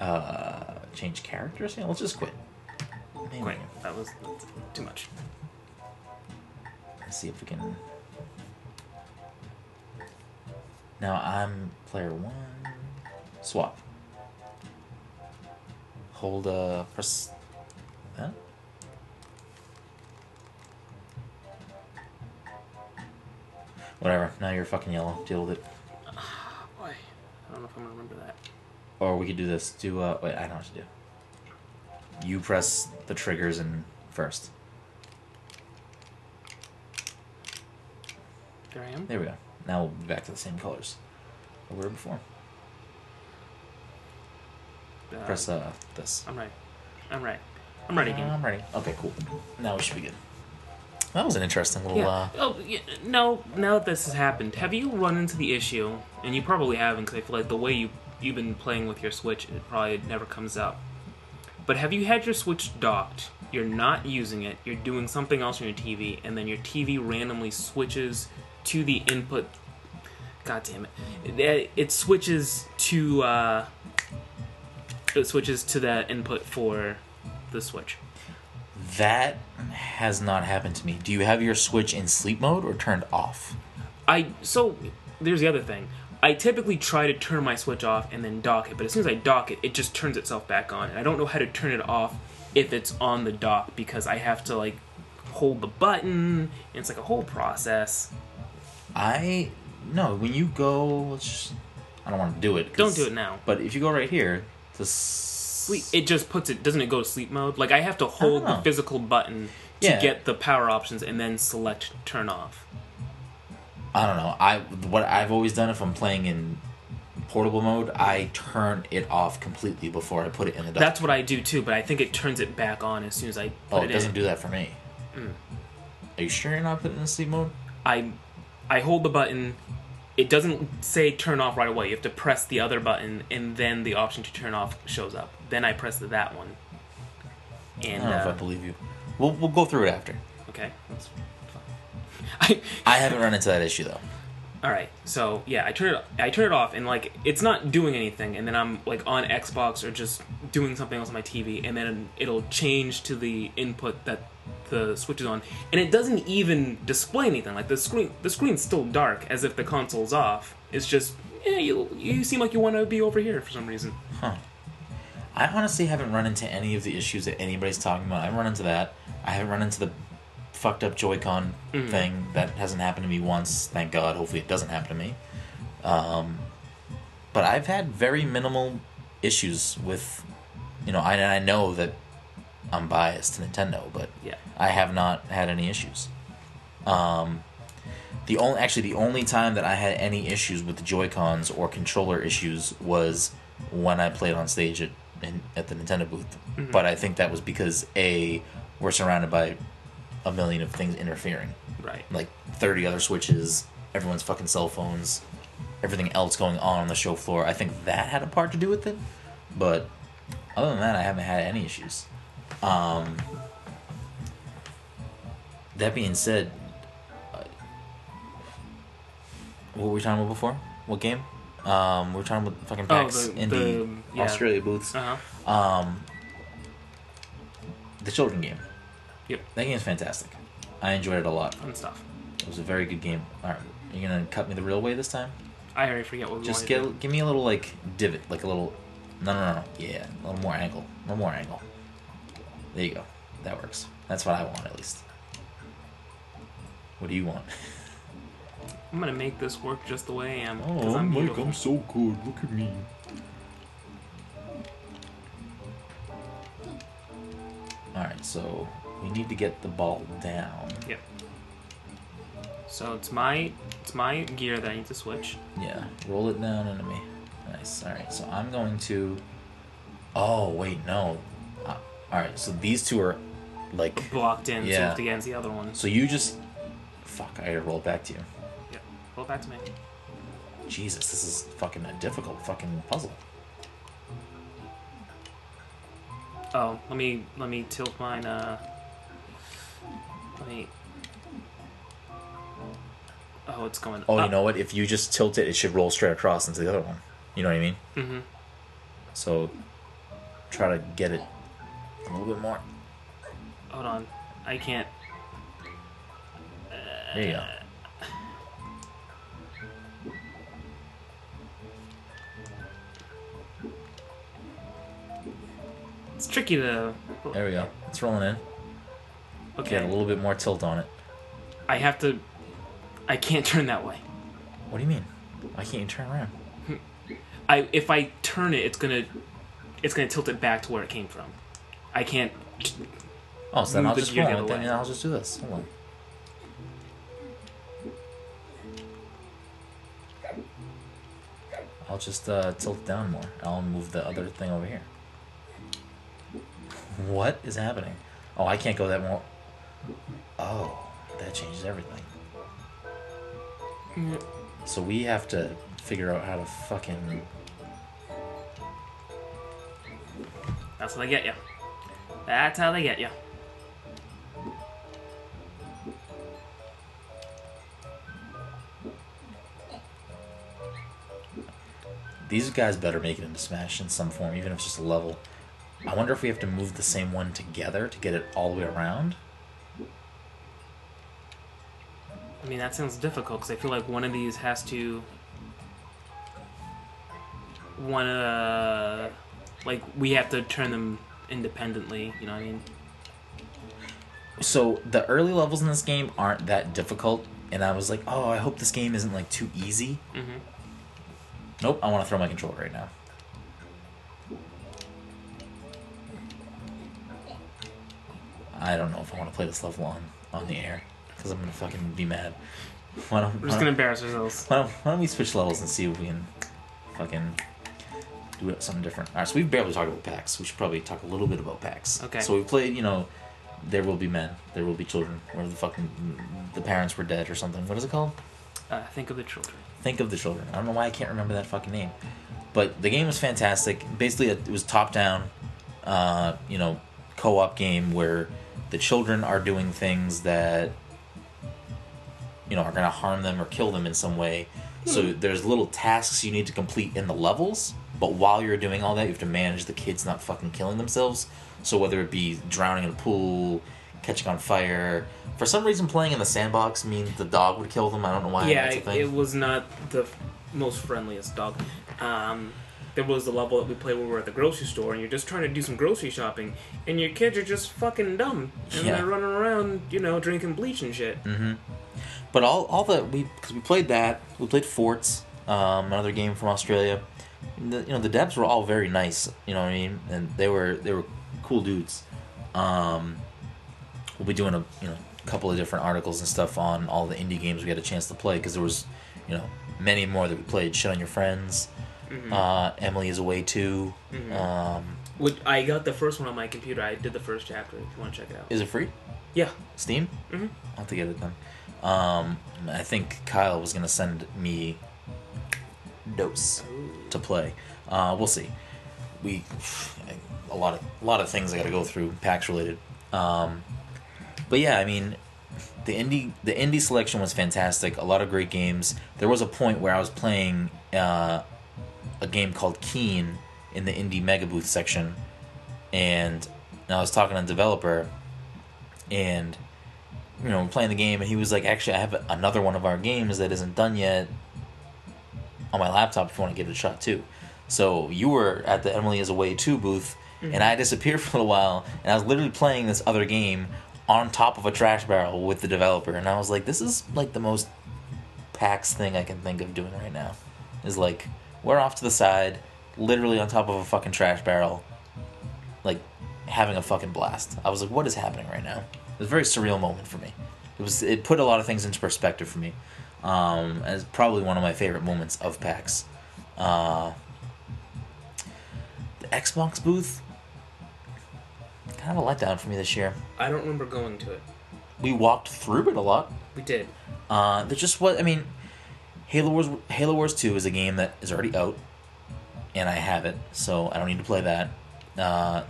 A: uh change characters? Yeah, let's just quit. Maybe.
B: Wait, that was too much.
A: Let's see if we can Now I'm player one. Swap. Hold uh press that. Whatever. Now you're fucking yellow. Deal with it.
B: Boy, I don't know if I'm gonna remember that.
A: Or we could do this. Do uh wait, I know what to do. You press the triggers in first.
B: There I am.
A: There we go. Now we'll be back to the same colors we were before.
B: Uh,
A: Press uh this.
B: I'm right. I'm right. I'm ready again.
A: I'm ready. Okay, cool. Now we should be good. That was an interesting little.
B: Yeah.
A: Uh,
B: Oh, yeah, no. Now that this has happened, have you run into the issue? And you probably haven't, because I feel like the way you you've been playing with your Switch, it probably never comes up. But have you had your Switch docked? You're not using it. You're doing something else on your TV, and then your TV randomly switches to the input. God damn it! It, it switches to uh, it switches to that input for the Switch.
A: that has not happened to me. Do you have your Switch in sleep mode or turned off?
B: I so there's the other thing. I typically try to turn my switch off and then dock it, but as soon as I dock it, it just turns itself back on. And I don't know how to turn it off if it's on the dock because I have to like hold the button. And it's like a whole process.
A: I no. When you go, let's just, I don't want to do it.
B: Don't do it now.
A: But if you go right here, the
B: Sleep. It just puts it. Doesn't it go to sleep mode? Like I have to hold the physical button to
A: Yeah.
B: get the power options and then select turn off.
A: I don't know. I what I've always done if I'm playing in portable mode, I turn it off completely before I put it in the dock.
B: That's what I do too, but I think it turns it back on as soon as I put
A: oh,
B: it
A: it doesn't
B: in.
A: do that for me.
B: Mm.
A: Are you sure you're not putting it in sleep mode?
B: I I hold the button. It doesn't say turn off right away. You have to press the other button, and then the option to turn off shows up. Then I press that one. And, I
A: don't know if I
B: uh,
A: believe you. We'll we'll go through it after.
B: okay, that's fine.
A: I haven't run into that issue though.
B: All right, so yeah, I turn it. I turn it off, and like it's not doing anything. And then I'm like on Xbox or just doing something else on my TV, and then it'll change to the input that the switch is on, and it doesn't even display anything. Like the screen, the screen's still dark, as if the console's off. It's just yeah, you you seem like you want to be over here for some reason.
A: Huh. I honestly haven't run into any of the issues that anybody's talking about. I haven't run into that. I haven't run into the fucked up Joy-Con
B: Mhm.
A: thing. That hasn't happened to me once. Thank God. Hopefully it doesn't happen to me. Um, but I've had very minimal issues with, you know, I, I know that I'm biased to Nintendo, but
B: Yeah.
A: I have not had any issues. Um, the only actually the only time that I had any issues with the Joy Cons or controller issues was when I played on stage at in, at the Nintendo booth.
B: Mhm.
A: But I think that was because a we're surrounded by a million of things interfering,
B: Right.
A: like thirty other switches, everyone's fucking cell phones, everything else going on on the show floor. I think that had a part to do with it. But other than that, I haven't had any issues. Um, that being said, uh, what were we talking about before? What game? Um, we were talking about fucking
B: Oh, the-
A: in
B: the-
A: the
B: yeah.
A: Australia booths.
B: Uh huh.
A: Um, the children game.
B: Yep.
A: That game's fantastic. I enjoyed it a lot.
B: Fun stuff.
A: It was a very good game. All right, are you gonna cut me the real way this time?
B: I already forget what we want.
A: Just
B: wanted to
A: give me a little like divot, like a little. No, no, no, no. Yeah, a little more angle. A little more angle. There you go. That works. That's what I want at least. What do you want?
B: I'm gonna make this work just the way I am.
A: Oh,
B: I'm beautiful.
A: so good. Look at me. All right, so we need to get the ball down.
B: Yep. So it's my it's my gear that I need to switch.
A: Yeah, roll it down into me. Nice. All right, so I'm going to. Oh wait, no. Uh, all right, so these two are like.
B: Blocked in, so
A: Yeah.
B: to against the other one.
A: So you just. Fuck! I gotta roll it back to you.
B: Yep. Roll back to me.
A: Jesus, this is fucking a difficult fucking puzzle.
B: Oh, let me let me tilt mine. Uh, me. Oh, it's going.
A: Oh,
B: up.
A: you know what? If you just tilt it, it should roll straight across into the other one. You know what I mean?
B: Mm-hmm.
A: So try to get it a little bit more.
B: Hold on, I can't.
A: There you go.
B: It's tricky though.
A: There we go. It's rolling in.
B: Okay.
A: Get a little bit more tilt on it.
B: I have to. I can't turn that way.
A: What do you mean? Why can't you turn around?
B: I if I turn it, it's gonna it's gonna tilt it back to where it came from. I can't.
A: Oh, so then I'll
B: the
A: just roll
B: the
A: it. Then. I'll just do this. Hold on. I'll just uh, tilt down more. I'll move the other thing over here. What is happening? Oh, I can't go that more. Oh. that changes everything.
B: Mm,
A: So we have to figure out how to fucking.
B: That's how they get you. That's how they get you.
A: These guys better make it into Smash in some form, even if it's just a level. I wonder if we have to move the same one together to get it all the way around.
B: I mean, that sounds difficult because I feel like one of these has to. One, uh. Like, we have to turn them independently, you know what I mean?
A: So the early levels in this game aren't that difficult, and I was like, oh, I hope this game isn't like too easy.
B: Mm-hmm.
A: Nope, I want to throw my controller right now. I don't know if I want to play this level on on the air because I'm gonna fucking be mad. Why don't,
B: We're just gonna embarrass ourselves.
A: Why don't, why don't we switch levels and see if we can fucking do something different? All right, so we've barely talked about PAX. We should probably talk a little bit about PAX.
B: Okay.
A: So we played, you know, There Will Be Men, There Will Be Children, where the fucking the parents were dead or something. What is it called?
B: Uh, think of the children.
A: Think of the Children. I don't know why I can't remember that fucking name. But the game was fantastic. Basically, it was top down, uh, you know, co op game where the children are doing things that you know are going to harm them or kill them in some way. So there's little tasks you need to complete in the levels, but while you're doing all that, you have to manage the kids not fucking killing themselves. So whether it be drowning in a pool, catching on fire, for some reason playing in the sandbox means the dog would kill them. I don't know why.
B: yeah,
A: that's a
B: it, was not the most friendliest dog. Um, there was the level that we played where we were at the grocery store and you're just trying to do some grocery shopping and your kids are just fucking dumb and
A: Yeah.
B: they're running around, you know, drinking bleach and shit.
A: hmm But all all the we because we played that we played Forts, um, another game from Australia. The, you know the devs were all very nice. You know what I mean, and they were they were cool dudes. Um, we'll be doing a you know couple of different articles and stuff on all the indie games we had a chance to play because there was you know many more that we played. Shit on your friends.
B: Mhm.
A: Uh, Emily is away too.
B: Mhm.
A: Um,
B: Which I got the first one on my computer. I did the first chapter. If you want to check it out.
A: is it free?
B: Yeah.
A: Steam.
B: Mhm.
A: I'll have to get it then. Um, I think Kyle was gonna send me Dose to play. Uh, we'll see. We a lot of a lot of things I got to go through PAX related. Um, but yeah, I mean, the indie the indie selection was fantastic. A lot of great games. There was a point where I was playing uh, a game called Keen in the indie mega booth section, and I was talking to a developer, and you know, playing the game, and he was like, "Actually, I have another one of our games that isn't done yet on my laptop. If you want to give it a shot too." So you were at the Emily is Away Too booth, and mm-hmm. I disappeared for a little while, and I was literally playing this other game on top of a trash barrel with the developer, and I was like, "This is like the most PAX thing I can think of doing right now." Is like we're off to the side, literally on top of a fucking trash barrel, like having a fucking blast. I was like, "What is happening right now?" It was a very surreal moment for me. It was it put a lot of things into perspective for me. Um, as probably one of my favorite moments of PAX. Uh, the Xbox booth, kind of a letdown for me this year.
B: I don't remember going to it.
A: We walked through it a lot.
B: We did.
A: Uh, there just what I mean. Halo Wars Halo Wars Two is a game that is already out, and I have it, so I don't need to play that. Uh,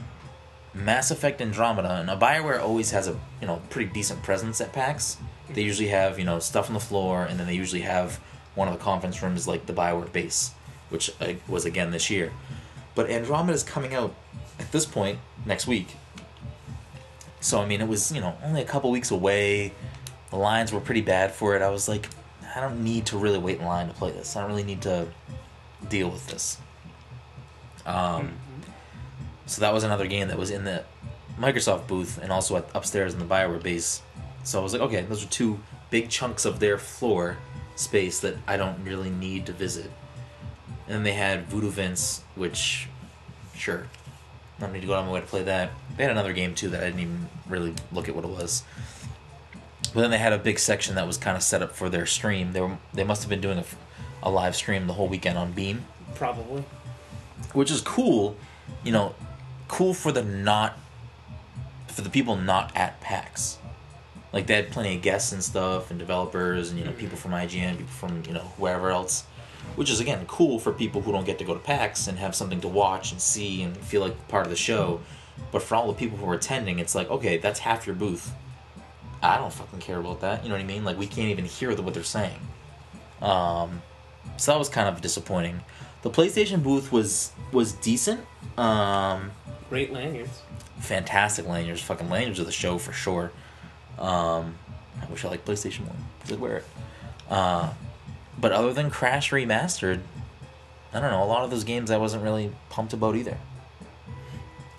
A: Mass Effect Andromeda. Now Bioware always has a you know pretty decent presence at PAX. They usually have you know stuff on the floor, and then they usually have one of the conference rooms like the Bioware base, which was again this year. But Andromeda is coming out at this point next week. So I mean, it was you know only a couple weeks away. The lines were pretty bad for it. I was like, I don't need to really wait in line to play this. I don't really need to deal with this. Um, so that was another game that was in the Microsoft booth and also at, upstairs in the Bioware base. So I was like, okay, those are two big chunks of their floor space that I don't really need to visit. And then they had Voodoo Vince, which, sure, I don't need to go out of my way to play that. They had another game too that I didn't even really look at what it was. But then they had a big section that was kind of set up for their stream. They were they must have been doing a, a live stream the whole weekend on Beam,
B: Probably.
A: which is cool. You know, cool for the not for the people not at PAX. Like they had plenty of guests and stuff, and developers, and you know people from IGN, people from you know wherever else, which is again cool for people who don't get to go to PAX and have something to watch and see and feel like part of the show. But for all the people who are attending, it's like okay, that's half your booth. I don't fucking care about that. You know what I mean? Like we can't even hear the, what they're saying. Um, so that was kind of disappointing. The PlayStation booth was was decent. Um,
B: Great lanyards.
A: fantastic lanyards. Fucking lanyards of the show for sure. Um, I wish I liked PlayStation One. I'd wear it. Uh, but other than Crash Remastered, I don't know. A lot of those games I wasn't really pumped about either.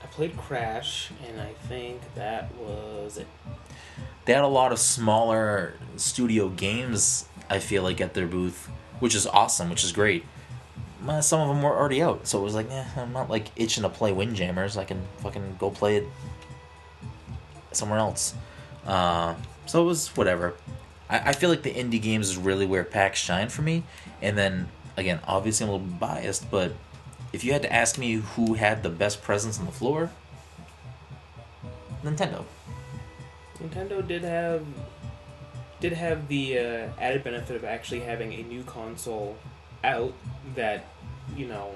B: I played Crash, and I think that was it.
A: They had a lot of smaller studio games. I feel like at their booth, which is awesome, which is great. Uh, Some of them were already out, so it was like, eh, I'm not like itching to play Windjammers. I can fucking go play it somewhere else. Uh, so it was whatever. I, I feel like the indie games is really where PAX shine for me. And then again, obviously I'm a little biased, but if you had to ask me who had the best presence on the floor, Nintendo.
B: Nintendo did have did have the uh, added benefit of actually having a new console out that you know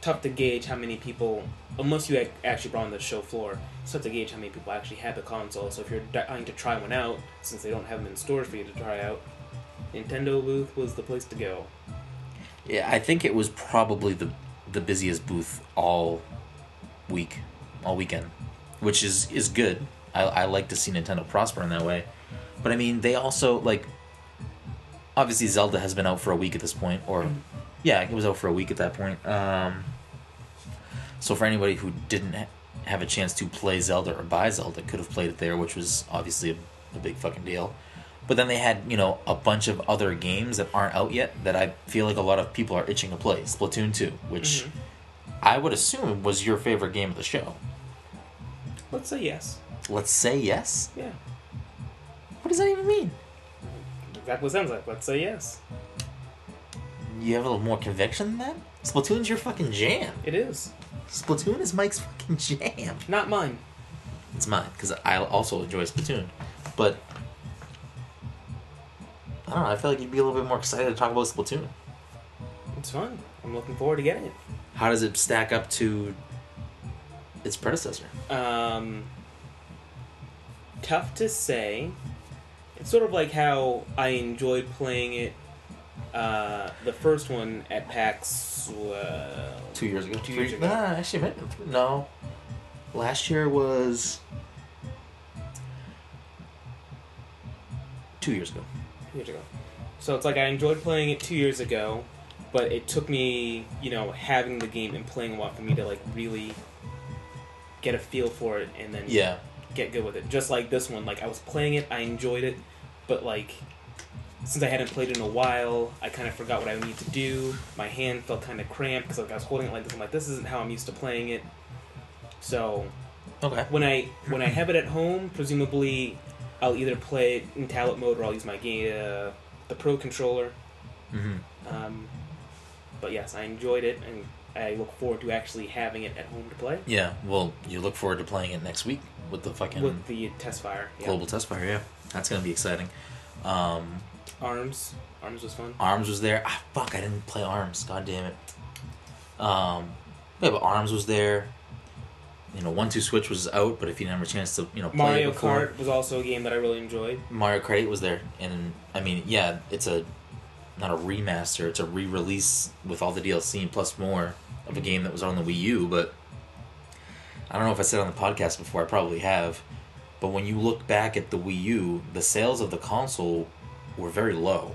B: tough to gauge how many people unless you actually brought on the show floor it's tough to gauge how many people actually had the console so if you're dying to try one out since they don't have them in stores for you to try out nintendo booth was the place to go
A: Yeah, I think it was probably the the busiest booth all week, all weekend, which is is good. I, I like to see Nintendo prosper in that way, but I mean they also like. Obviously, Zelda has been out for a week at this point, or mm. Yeah, it was out for a week at that point. Um, so for anybody who didn't ha- have a chance to play Zelda or buy Zelda, could have played it there, which was obviously a, a big fucking deal. But then they had, you know, a bunch of other games that aren't out yet that I feel like a lot of people are itching to play. Splatoon 2, which I would assume was your favorite game of the show.
B: let's say yes
A: Let's say yes?
B: yeah
A: What does that even mean?
B: exactly what it sounds like let's say yes
A: You have a little more conviction than that? Splatoon's your fucking jam.
B: it is
A: Splatoon is Mike's fucking jam.
B: not mine
A: It's mine, because I also enjoy Splatoon. But, I don't know, I feel like you'd be a little bit more excited to talk about Splatoon.
B: it's fun i'm looking forward to getting it
A: How does it stack up to its predecessor?
B: Um, tough to say. It's sort of like how I enjoyed playing it. Uh, the first one at PAX. Uh,
A: Two years ago.
B: Two years ago.
A: Nah, actually, maybe- no. Last year was two years ago.
B: Two years ago. So it's like I enjoyed playing it two years ago, but it took me, you know, having the game and playing a lot for me to like really get a feel for it and then
A: Yeah,
B: get good with it. Just like this one, like I was playing it, I enjoyed it, but like since I hadn't played in a while, I kind of forgot what I need to do. My hand felt kind of cramped because like I was holding it like this. I'm like, this isn't how I'm used to playing it. So
A: okay.
B: when I when I have it at home, presumably I'll either play it in tablet mode or I'll use my game, uh, the Pro controller.
A: hmm
B: Um, but yes, I enjoyed it, and I look forward to actually having it at home to play
A: Yeah, well, you look forward to playing it next week with the fucking
B: with the test fire. Yeah.
A: global test fire. Yeah, that's gonna be exciting. Um,
B: Arms, Arms was fun.
A: Arms was there. Ah, fuck, I didn't play Arms. God damn it. Um, yeah, but Arms was there. You know, One Two Switch was out, but if you didn't have a chance to, you know, play
B: Mario
A: it before,
B: Kart was also a game that I really enjoyed.
A: Mario Kart 8 was there, and I mean, yeah, it's a not a remaster; it's a re-release with all the DLC and plus more of a game that was on the Wii U. But I don't know if I said on the podcast before. I probably have. But when you look back at the Wii U, the sales of the console were very low.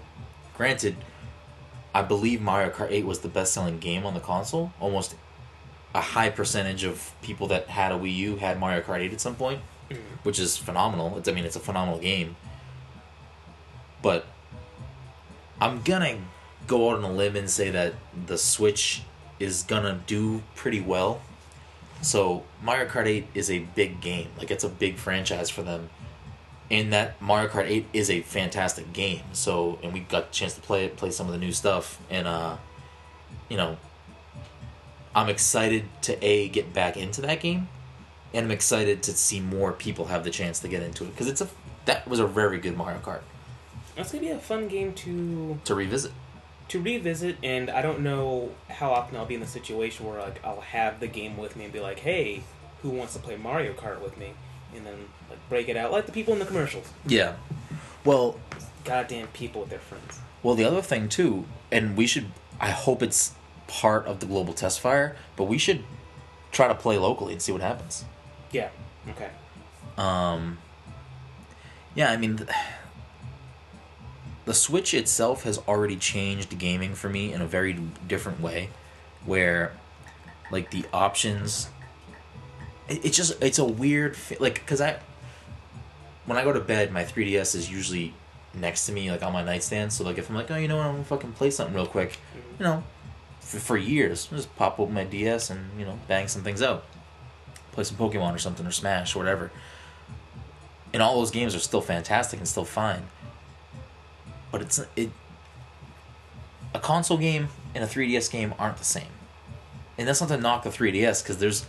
A: Granted, I believe Mario Kart 8 was the best-selling game on the console. Almost a high percentage of people that had a Wii U had Mario Kart 8 at some point mm-hmm. which is phenomenal. It's, I mean, it's a phenomenal game. But I'm gonna go out on a limb and say that the Switch is gonna do pretty well. So Mario Kart 8 is a big game. Like it's a big franchise for them. And that Mario Kart 8 is a fantastic game. So and we got a chance to play it, play some of the new stuff, and uh, you know, I'm excited to a get back into that game and I'm excited to see more people have the chance to get into it because it's a that was a very good Mario Kart
B: That's gonna be a fun game to
A: to revisit.
B: to revisit, and I don't know how often I'll be in the situation where like I'll have the game with me and be like, "Hey, who wants to play Mario Kart with me?" And then like break it out like the people in the commercials.
A: Yeah. Well,
B: Goddamn people with their friends.
A: well, the other thing too, and we should. I hope it's part of the global test fire, but we should try to play locally and see what happens.
B: Yeah. Okay.
A: Um, yeah, I mean, th- the Switch itself has already changed gaming for me in a very different way, where, like, the options. It, it's just it's a weird like because I. When I go to bed, my 3DS is usually next to me, like on my nightstand. So like, if I'm like, oh, you know what, I'm gonna fucking play something real quick, you know, for, for years, I'll just pop open my DS and you know, bang some things out, play some Pokemon or something or Smash or whatever and all those games are still fantastic and still fine. But it's it a console game and a 3DS game aren't the same. And that's not to knock the 3DS because there's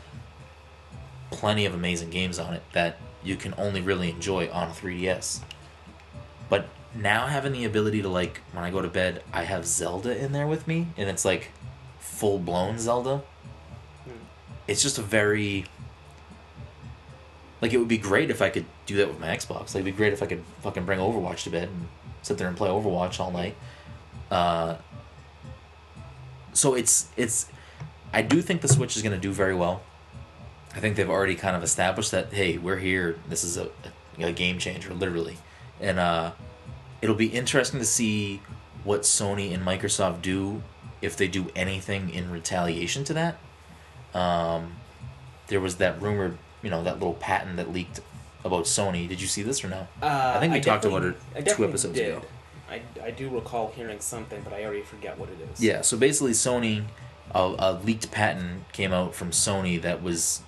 A: plenty of amazing games on it that you can only really enjoy on a 3DS. But now having the ability to like when I go to bed, I have Zelda in there with me and it's like full blown Zelda. It's just a very like it would be great if I could do that with my Xbox. Like, it'd be great if I could fucking bring Overwatch to bed and sit there and play Overwatch all night. Uh, so it's it's, I do think the Switch is going to do very well. I think they've already kind of established that hey, we're here. This is a, a, game changer, literally, and uh, it'll be interesting to see what Sony and Microsoft do if they do anything in retaliation to that. Um, there was that rumored, you know, that little patent that leaked about Sony. Did you see this or no?
B: Uh,
A: I think we talked about it
B: I
A: two episodes
B: did.
A: ago.
B: I, I do recall hearing something, but I already forget what it is.
A: Yeah, so basically, Sony, a, a leaked patent came out from Sony that was.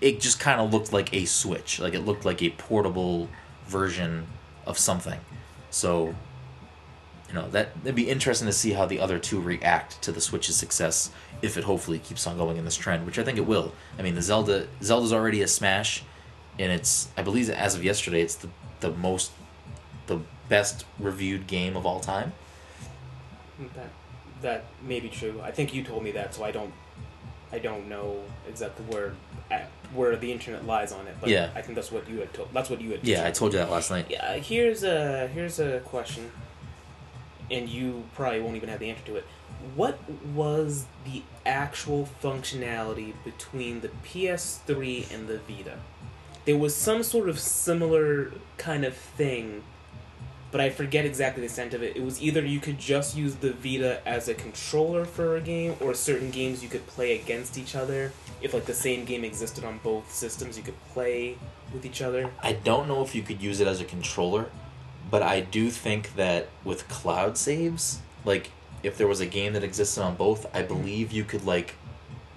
A: It just kind of looked like a Switch. Like it looked like a portable version of something. So, you know, that it'd be interesting to see how the other two react to the Switch's success if it hopefully keeps on going in this trend, which I think it will. I mean, the Zelda Zelda's already a smash, and it's I believe as of yesterday, it's the the most the best reviewed game of all time.
B: That that may be true. I think you told me that, so I don't I don't know exactly where where the internet lies on it. But
A: Yeah.
B: I think that's what you had told. That's what you had.
A: Yeah, I told you that last night.
B: Yeah, here's a here's a question, and you probably won't even have the answer to it. What was the actual functionality between the PS3 and the Vita? There was some sort of similar kind of thing, but I forget exactly the extent of it. It was either you could just use the Vita as a controller for a game, or certain games you could play against each other. If like the same game existed on both systems, you could play with each other.
A: I don't know if you could use it as a controller, but I do think that with cloud saves, like if there was a game that existed on both, I mm-hmm. believe you could like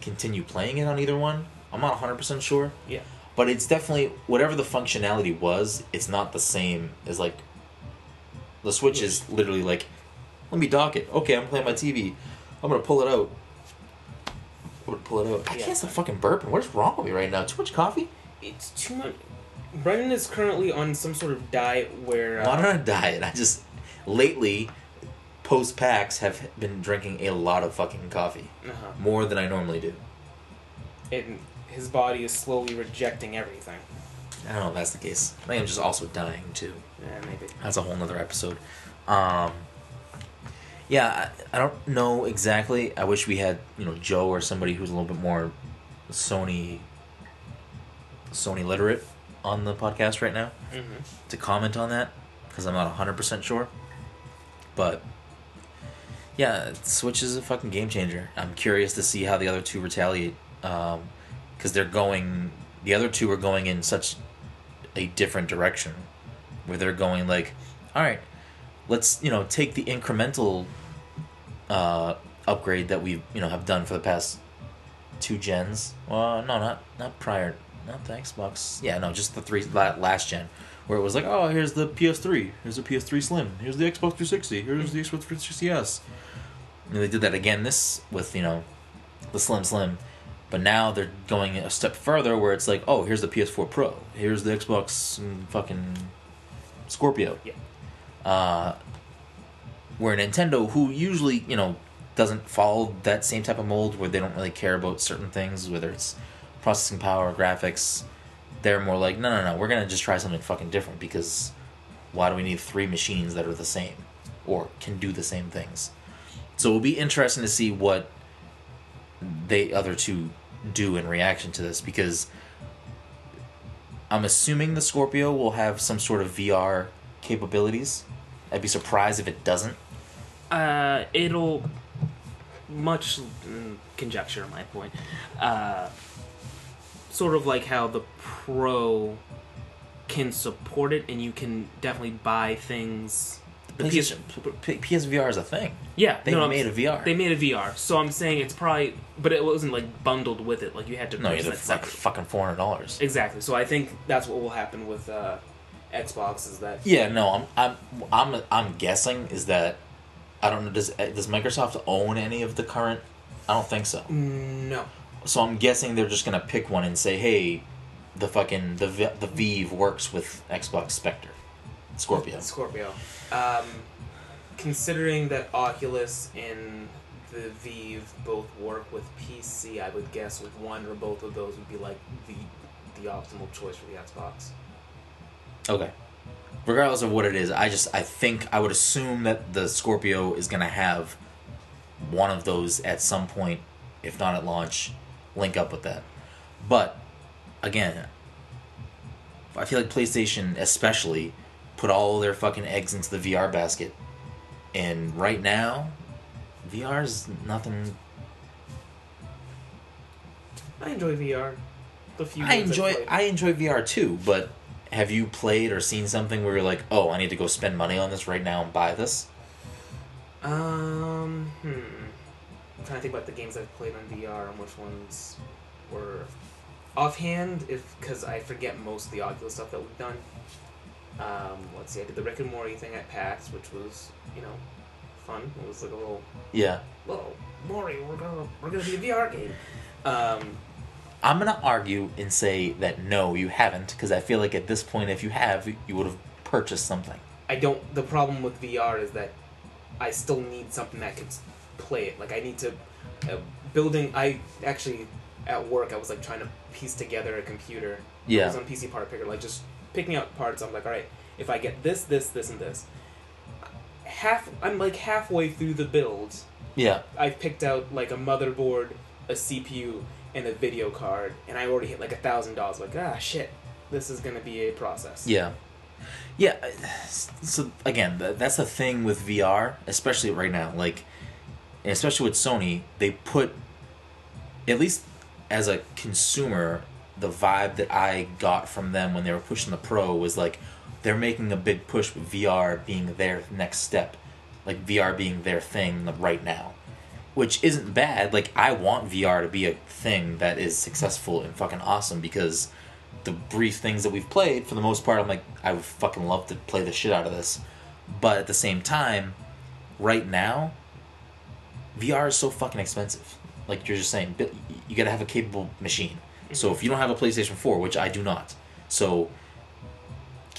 A: continue playing it on either one. I'm not 100% sure,
B: Yeah.
A: but it's definitely whatever the functionality was, it's not the same as like the Switch is literally like let me dock it. Okay, I'm playing my TV. I'm to pull it out. I'm to pull it out. I
B: Yeah.
A: can't stop fucking burping. What is wrong with me right now? Too much coffee?
B: It's too much. Brendan is currently on some sort of diet where. Uh,
A: not on a diet. I just lately, post PAX, have been drinking a lot of fucking coffee,
B: uh-huh.
A: more than I normally do.
B: And his body is slowly rejecting everything.
A: I don't know if that's the case. I think I'm just also dying too.
B: Yeah, maybe.
A: That's a whole nother episode. Um, yeah, I, I don't know exactly. I wish we had you know Joe or somebody who's a little bit more Sony Sony literate on the podcast right now.
B: Mm-hmm.
A: to comment on that because I'm not 100% sure. But yeah, Switch is a fucking game changer. I'm curious to see how the other two retaliate because they're going, the other two are going in such a different direction where they're going like, all right, let's, you know, take the incremental uh, upgrade that we, you know, have done for the past two gens. Well, no, not not prior, not the Xbox. Yeah, no, just the three last gen, where it was like, oh, here's the PS3, here's the PS3 Slim, here's the Xbox 360, here's the Xbox 360s. And they did that again this with you know, the Slim Slim, But now they're going a step further where it's like, oh, here's the PS4 Pro, here's the Xbox mm, fucking Scorpio.
B: Yeah.
A: Uh, where Nintendo, who usually you know doesn't follow that same type of mold, where they don't really care about certain things, whether it's processing power, or graphics, they're more like, no, no, no, we're gonna just try something fucking different because why do we need three machines that are the same or can do the same things? So it'll be interesting to see what they other two do in reaction to this because I'm assuming the Scorpio will have some sort of VR capabilities. I'd be surprised if it doesn't.
B: Uh, it'll much conjecture my point. Uh, sort of like how the Pro can support it, and you can definitely buy things. The PS,
A: PSVR is a thing.
B: yeah,
A: They
B: no, I'm-
A: made a VR.
B: They made a VR, so I'm saying it's probably, but it wasn't like bundled with it. Like you had to
A: no, you're like fucking four hundred dollars.
B: Exactly. So I think that's what will happen with uh, Xbox is that
A: Yeah, no, I'm I'm I'm I'm guessing is that I don't know does does Microsoft own any of the current? I don't think so.
B: no.
A: So I'm guessing they're just gonna pick one and say, hey, the fucking the the Vive works with Xbox Spectre, Scorpio.
B: Scorpio. Um, considering that Oculus and the Vive both work with PC, I would guess with one or both of those would be like the the optimal choice for the Xbox.
A: Okay. Regardless of what it is, I just I think I would assume that the Scorpio is gonna have one of those at some point, if not at launch, link up with that. But again, I feel like PlayStation especially put all their fucking eggs into the VR basket. And right now, VR is nothing
B: I enjoy VR. The few
A: I enjoy. I enjoy VR too, but have you played or seen something where you're like, oh, I need to go spend money on this right now and buy this?
B: Um, hmm. I'm trying to think about the games I've played on VR and which ones were offhand. If because I forget most of the Oculus stuff that we've done. Um, let's see. I did the Rick and Morty thing at PAX, which was you know fun. It was like a little
A: Yeah.
B: little Morty. We're gonna we're gonna be a VR game. Um,
A: I'm gonna argue and say that no, you haven't, because I feel like at this point, if you have, you would have purchased something.
B: I don't. The problem with VR is that I still need something that could play it. Like I need to uh, building. I actually at work I was like trying to piece together a computer. I
A: Yeah.
B: was on PC Part Picker, like just picking out parts. I'm like, all right, if I get this, this, this, and this, half. I'm like halfway through the build.
A: Yeah.
B: I've picked out like a motherboard, a CPU, and a video card, and I already hit like a thousand dollars. Like ah shit, this is gonna be a process.
A: Yeah. Yeah. So again, that's the thing with VR, especially right now. Like, especially with Sony, they put, at least as a consumer, the vibe that I got from them when they were pushing the Pro was like, they're making a big push with VR being their next step, like VR being their thing right now, which isn't bad. Like I want VR to be a thing that is successful and fucking awesome because the brief things that we've played, for the most part, I'm like, I would fucking love to play the shit out of this. But at the same time, right now, VR is so fucking expensive. Like you're just saying, you gotta have a capable machine. Mm-hmm. So if you don't have a PlayStation 4, which I do not, so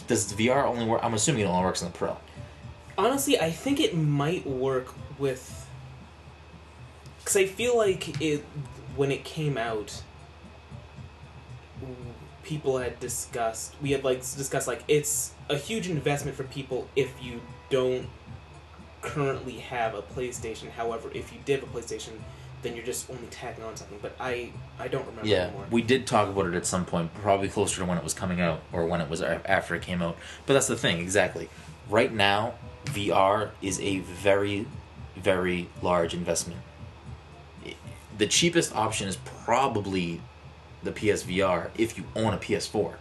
A: does VR only work? I'm assuming it only works on the Pro.
B: Honestly, I think it might work with. Because I feel like it, when it came out, people had discussed. We had like discussed like it's a huge investment for people if you don't currently have a PlayStation. However, if you did have a PlayStation, then you're just only tagging on something. But I I don't remember
A: Yeah,
B: anymore.
A: we did talk about it at some point, probably closer to when it was coming out or when it was after it came out. But that's the thing, exactly. Right now, VR is a very, very large investment. The cheapest option is probably the PSVR if you own a PS4,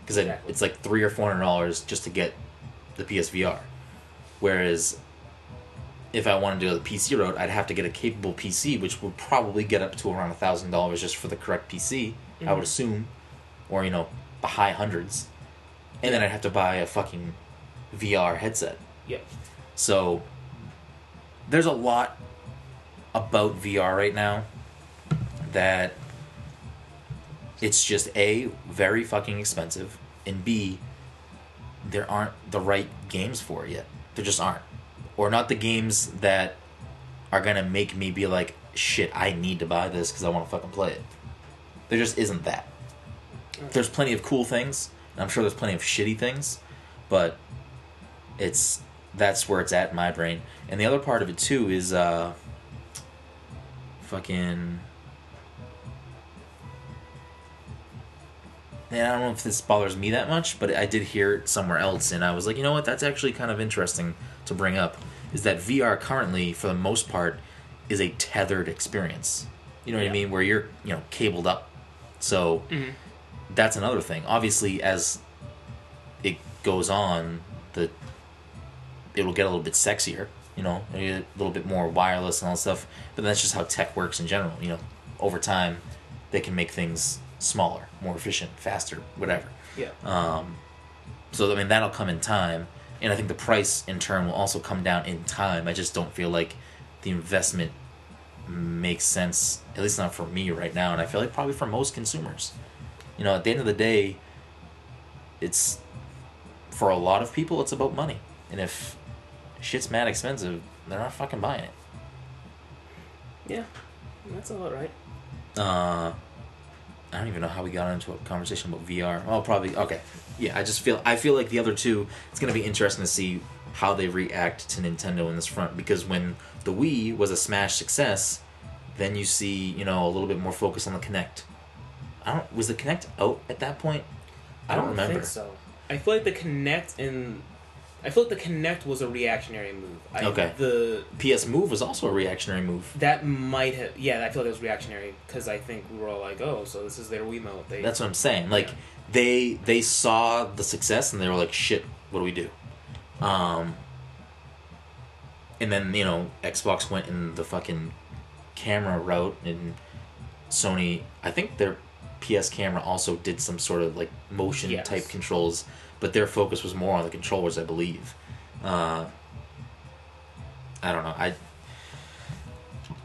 A: because
B: Exactly.
A: it's like three or four hundred dollars just to get the PSVR. Whereas if I wanted to go the PC route, I'd have to get a capable PC, which would probably get up to around a thousand dollars just for the correct PC. I would
B: Mhm.
A: assume, or you know, the high hundreds, and then I'd have to buy a fucking VR headset.
B: Yep.
A: So there's a lot about VR right now that It's just A, very fucking expensive, and B, there aren't the right games for it yet. There just aren't. Or not the games that are gonna make me be like, shit, I need to buy this because I want to fucking play it. There just isn't that. There's plenty of cool things, and I'm sure there's plenty of shitty things, but it's that's where it's at in my brain. And the other part of it too is uh fucking and I don't know if this bothers me that much, but I did hear it somewhere else, and I was like, you know what, that's actually kind of interesting to bring up. Is that VR currently, for the most part, is a tethered experience. You know what I mean? Where you're, you know, cabled up. So
B: Mhm.
A: that's another thing. Obviously, as it goes on, the it'll get a little bit sexier. You know, a little bit more wireless and all that stuff. But that's just how tech works in general. You know, over time, they can make things smaller, more efficient, faster, whatever.
B: Yeah.
A: Um, so I mean that'll come in time, and I think the price in turn will also come down in time. I just don't feel like the investment makes sense, at least not for me right now, and I feel like probably for most consumers. You know, at the end of the day, it's for a lot of people, it's about money, and if shit's mad expensive, they're not fucking buying it.
B: Yeah. That's all right.
A: Uh, I don't even know how we got into a conversation about VR. Oh, probably okay. Yeah, I just feel I feel like the other two. It's gonna be interesting to see how they react to Nintendo in this front because when the Wii was a smash success, then you see you know a little bit more focus on the Kinect. I don't was the Kinect out at that point. I don't, remember.
B: think so. I feel like the Kinect and I feel like the Kinect was a reactionary move. I,
A: Okay.
B: The
A: PS Move was also a reactionary move.
B: that might have yeah. I feel like it was reactionary because I think we were all like, oh, so this is their Wiimote. They
A: That's what I'm saying. Like
B: Yeah.
A: They they saw the success and they were like, "Shit, what do we do?" Um, and then you know Xbox went in the fucking camera route, and Sony. I think their PS camera also did some sort of like motion
B: Yes.
A: type controls, but their focus was more on the controllers, I believe. Uh, I don't know. I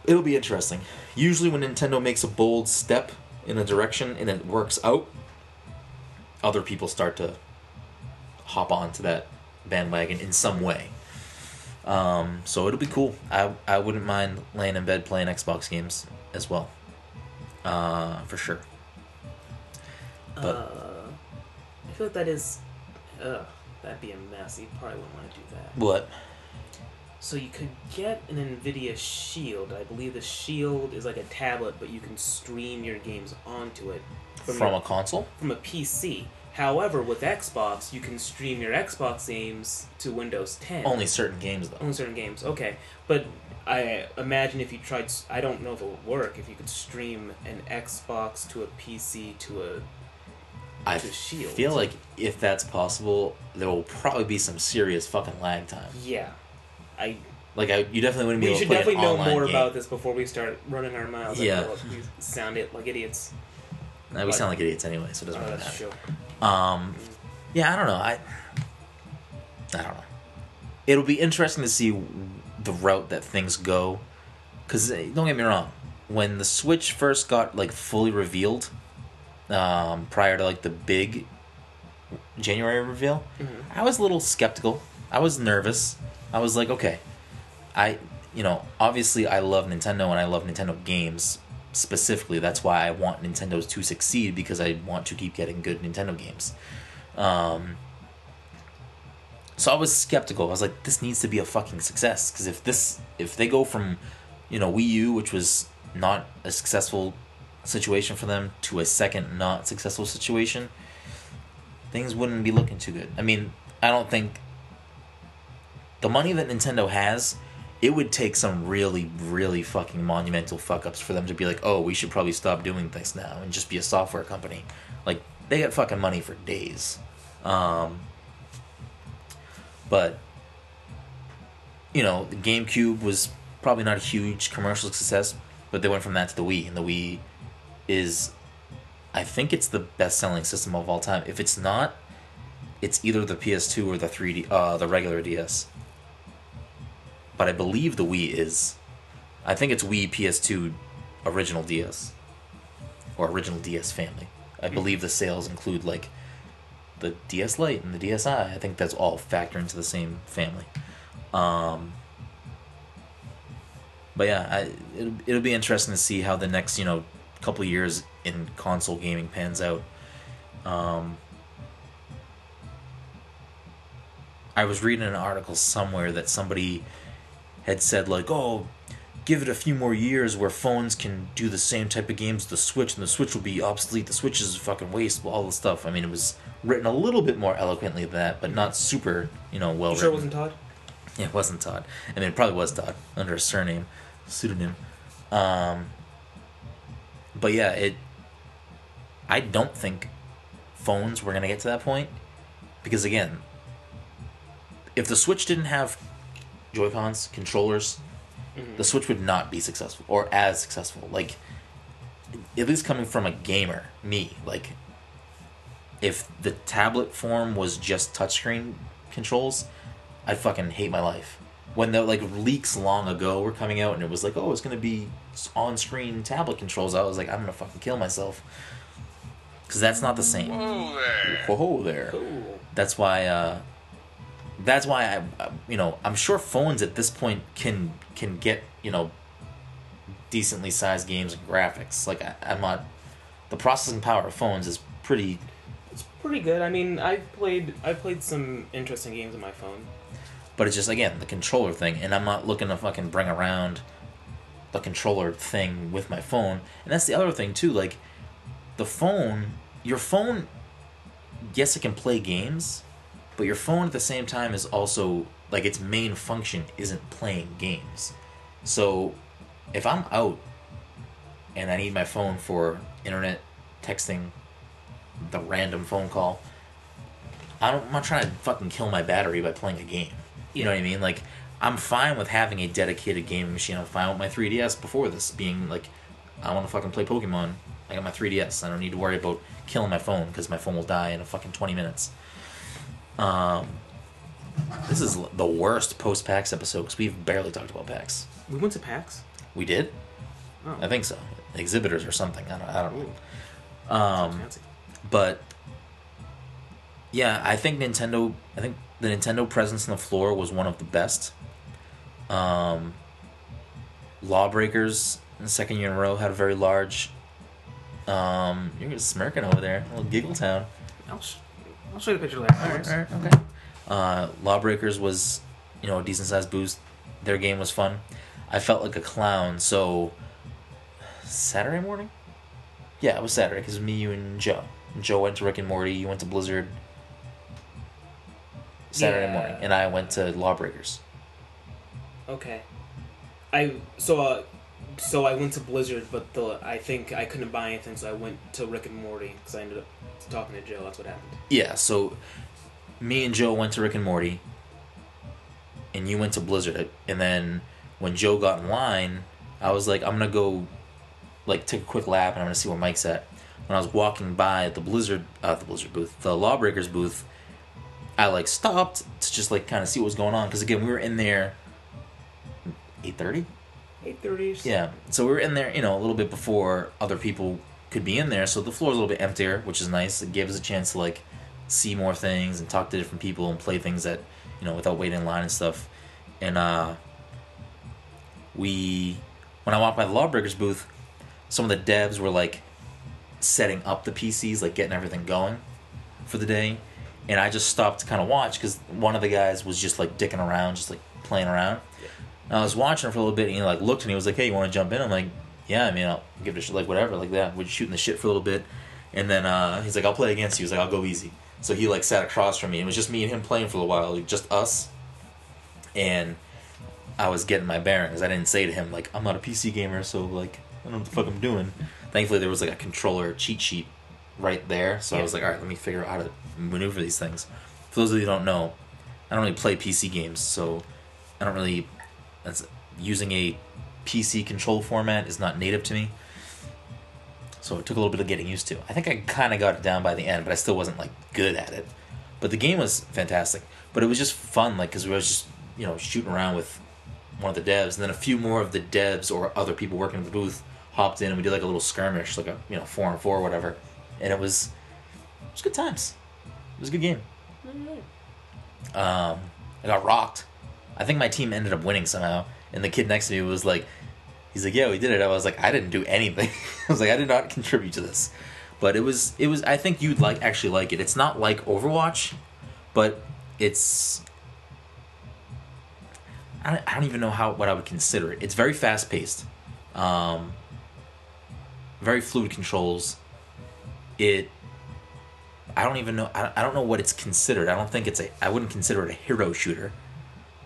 A: it'll be interesting. Usually, when Nintendo makes a bold step in a direction and it works out, other people start to hop onto that bandwagon in some way. Um, so it'll be cool. I I wouldn't mind laying in bed playing Xbox games as well, uh, for sure. But
B: uh, I feel like that is, ugh, that'd be a mess. You probably wouldn't want to do that.
A: what?
B: So you could get an Nvidia Shield. I believe the Shield is like a tablet, but you can stream your games onto it
A: From,
B: your-
A: a console?
B: from a PC. However, with Xbox, you can stream your Xbox games to Windows 10.
A: Only certain games though.
B: Only certain games. Okay, but I imagine if you tried, I don't know if it would work if you could stream an Xbox to a PC to a.
A: I
B: to Shield.
A: I feel like if that's possible, there will probably be some serious fucking lag time.
B: Yeah, I.
A: Like I, you definitely wouldn't be
B: We
A: able
B: should
A: to play
B: definitely know more
A: game.
B: about this before we start running our mouths.
A: Yeah.
B: We sound it like idiots.
A: Nah, we sound like idiots anyway, so it doesn't
B: Oh,
A: really
B: that's
A: matter.
B: true.
A: Um, yeah, I don't know. I, I don't know. It'll be interesting to see the route that things go. Because don't get me wrong, when the Switch first got like fully revealed, um, prior to like the big January reveal,
B: Mhm.
A: I was a little skeptical. I was nervous. I was like, okay, I, you know, obviously I love Nintendo and I love Nintendo games specifically. That's why I want Nintendo's to succeed because I want to keep getting good Nintendo games. Um, so I was skeptical. I was like, this needs to be a fucking success because if this, if they go from, you know, Wii U, which was not a successful situation for them, to a second not successful situation, things wouldn't be looking too good. I mean, I don't think the money that Nintendo has, it would take some really, really fucking monumental fuck ups for them to be like, oh, we should probably stop doing things now and just be a software company. Like, they got fucking money for days. Um, but, you know, the GameCube was probably not a huge commercial success, but they went from that to the Wii, and the Wii is, I think it's the best selling system of all time. If it's not, it's either the PS2 or the 3D, uh, the regular DS. But I believe the Wii is. I think it's Wii, PS2, original DS, or original DS family. I believe the sales include like the DS Lite and the DSi. I think that's all factor into the same family. Um, but yeah, I, it'll, it'll be interesting to see how the next you know couple years in console gaming pans out. Um, I was reading an article somewhere that somebody had said like, "Oh, give it a few more years where phones can do the same type of games the Switch, and the Switch will be obsolete. The Switch is a fucking waste. All the stuff. I mean, it was written a little bit more eloquently than that, but not super, you know, well
B: You sure it wasn't Todd?
A: Yeah, it wasn't Todd. I mean, it probably was Todd under a surname, pseudonym. Um, but yeah, it. I don't think phones were gonna get to that point because again, if the Switch didn't have Joy Cons controllers, the Switch would not be successful or as successful. Like, at least coming from a gamer, me, like, if the tablet form was just touchscreen controls, I'd fucking hate my life. When the like leaks long ago were coming out and it was like, oh, it's gonna be on-screen tablet controls, I was like, I'm gonna fucking kill myself. Because that's not the same.
C: Whoa there.
A: Whoa there.
B: Cool.
A: That's why. Uh, that's why I, I, you know, I'm sure phones at this point can can get you know decently sized games and graphics. Like I, I'm not. The processing power of phones is pretty.
B: It's pretty good. I mean, I've played I've played some interesting games on my phone.
A: But it's just again the controller thing, and I'm not looking to fucking bring around the controller thing with my phone. And that's the other thing too. Like the phone, your phone, yes, it can play games, but your phone at the same time is also like its main function isn't playing games. So if I'm out and I need my phone for internet texting, the random phone call, I don't, I'm not trying to fucking kill my battery by playing a game. You know what I mean? Like, I'm fine with having a dedicated gaming machine. I'm fine with my 3DS before this being like, I want to fucking play Pokemon. I got my 3DS. I don't need to worry about killing my phone because my phone will die in a fucking 20 minutes. Um, this is the worst post PAX episode because we've barely talked about PAX.
B: We went to PAX.
A: We did?
B: Oh.
A: I think so. Exhibitors or something. I don't, I don't
B: Ooh.
A: Um, but yeah, I think Nintendo. I think the Nintendo presence on the floor was one of the best. Um, Lawbreakers in the second year in a row had a very large. Um, you're just smirking over there, a little giggle town.
B: Sh- I'll show you the picture later.
A: All right, all right, okay. Uh, Lawbreakers was, you know, a decent sized boost. Their game was fun. I felt like a clown. So Saturday morning, yeah, it was Saturday because it was me, you, and Joe. Joe went to Rick and Morty. You went to Blizzard. Saturday
B: Yeah.
A: morning, and I went to Lawbreakers.
B: Okay. I so uh, so I went to Blizzard, but the I think I couldn't buy anything, so I went to Rick and Morty because I ended up talking to Joe. That's what happened.
A: Yeah, so me and Joe went to Rick and Morty, and you went to Blizzard. And then when Joe got in line, I was like, I'm gonna go, like, take a quick lap, and I'm gonna see where Mike's at. When I was walking by the Blizzard, uh, the Blizzard booth, the Lawbreakers booth, I like stopped to just like kind of see what was going on because again we were in there. Eight thirty.
B: Eight thirty.
A: Yeah, so we were in there, you know, a little bit before other people could be in there, so the floor's a little bit emptier, which is nice. It gave us a chance to like see more things and talk to different people and play things that, you know, without waiting in line and stuff. And uh we when I walked by the Lawbreakers booth, some of the devs were like setting up the PCs, like getting everything going for the day. And I just stopped to kind of watch because one of the guys was just like dicking around, just like playing around. And I was watching for a little bit, and he like looked and he was like, "Hey, you want to jump in?" I'm like, "Yeah, I mean, I'll give it a shit, like whatever, like that." We're shooting the shit for a little bit, and then uh, he's like, "I'll play against you." He's like, "I'll go easy." So he like sat across from me. It was just me and him playing for a while, like, just us. And I was getting my bearings. I didn't say to him like, "I'm not a PC gamer, so like, I don't know what the fuck I'm doing." Thankfully, there was like a controller cheat sheet right there, so I was like, "All right, let me figure out how to maneuver these things." For those of you who don't know, I don't really play PC games, so I don't really. That's using a PC control format is not native to me. So it took a little bit of getting used to. I think I kind of got it down by the end, but I still wasn't like good at it. But the game was fantastic. But it was just fun, like because we was just you know shooting around with one of the devs, and then a few more of the devs or other people working in the booth hopped in, and we did like a little skirmish, like a you know four and four or whatever. and it was it was good times. It was a good game. Um, I got rocked. I think my team ended up winning somehow, and the kid next to me was like, "He's like, yeah, we did it." I was like, "I didn't do anything." I was like, "I did not contribute to this," but it was it was. I think you'd like actually like it. It's not like Overwatch, but it's. I don't, I don't even know how what I would consider it. It's very fast paced, um, very fluid controls. It I don't even know. I, I don't know what it's considered. I don't think it's a. I wouldn't consider it a hero shooter,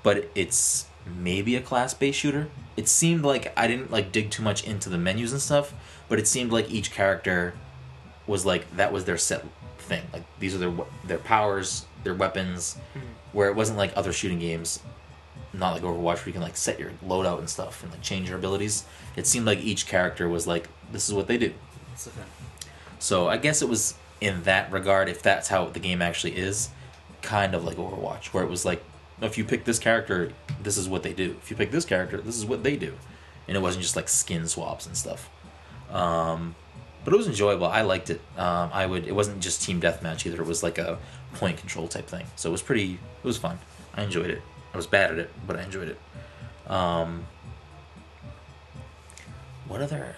A: but it's maybe a class based shooter. It seemed like I didn't like dig too much into the menus and stuff, but it seemed like each character was like that was their set thing. Like these are their their powers, their weapons. Mm-hmm. Where it wasn't like other shooting games, not like Overwatch, where you can like set your loadout and stuff and like change your abilities. It seemed like each character was like this is what they do.
B: It's the thing.
A: So I guess it was in that regard, if that's how the game actually is, kind of like Overwatch, where it was like, if you pick this character, this is what they do. If you pick this character, this is what they do, and it wasn't just like skin swaps and stuff. Um, but it was enjoyable. I liked it. Um, I would. It wasn't just team deathmatch either. It was like a point control type thing. So it was pretty. It was fun. I enjoyed it. I was bad at it, but I enjoyed it. Um, what other?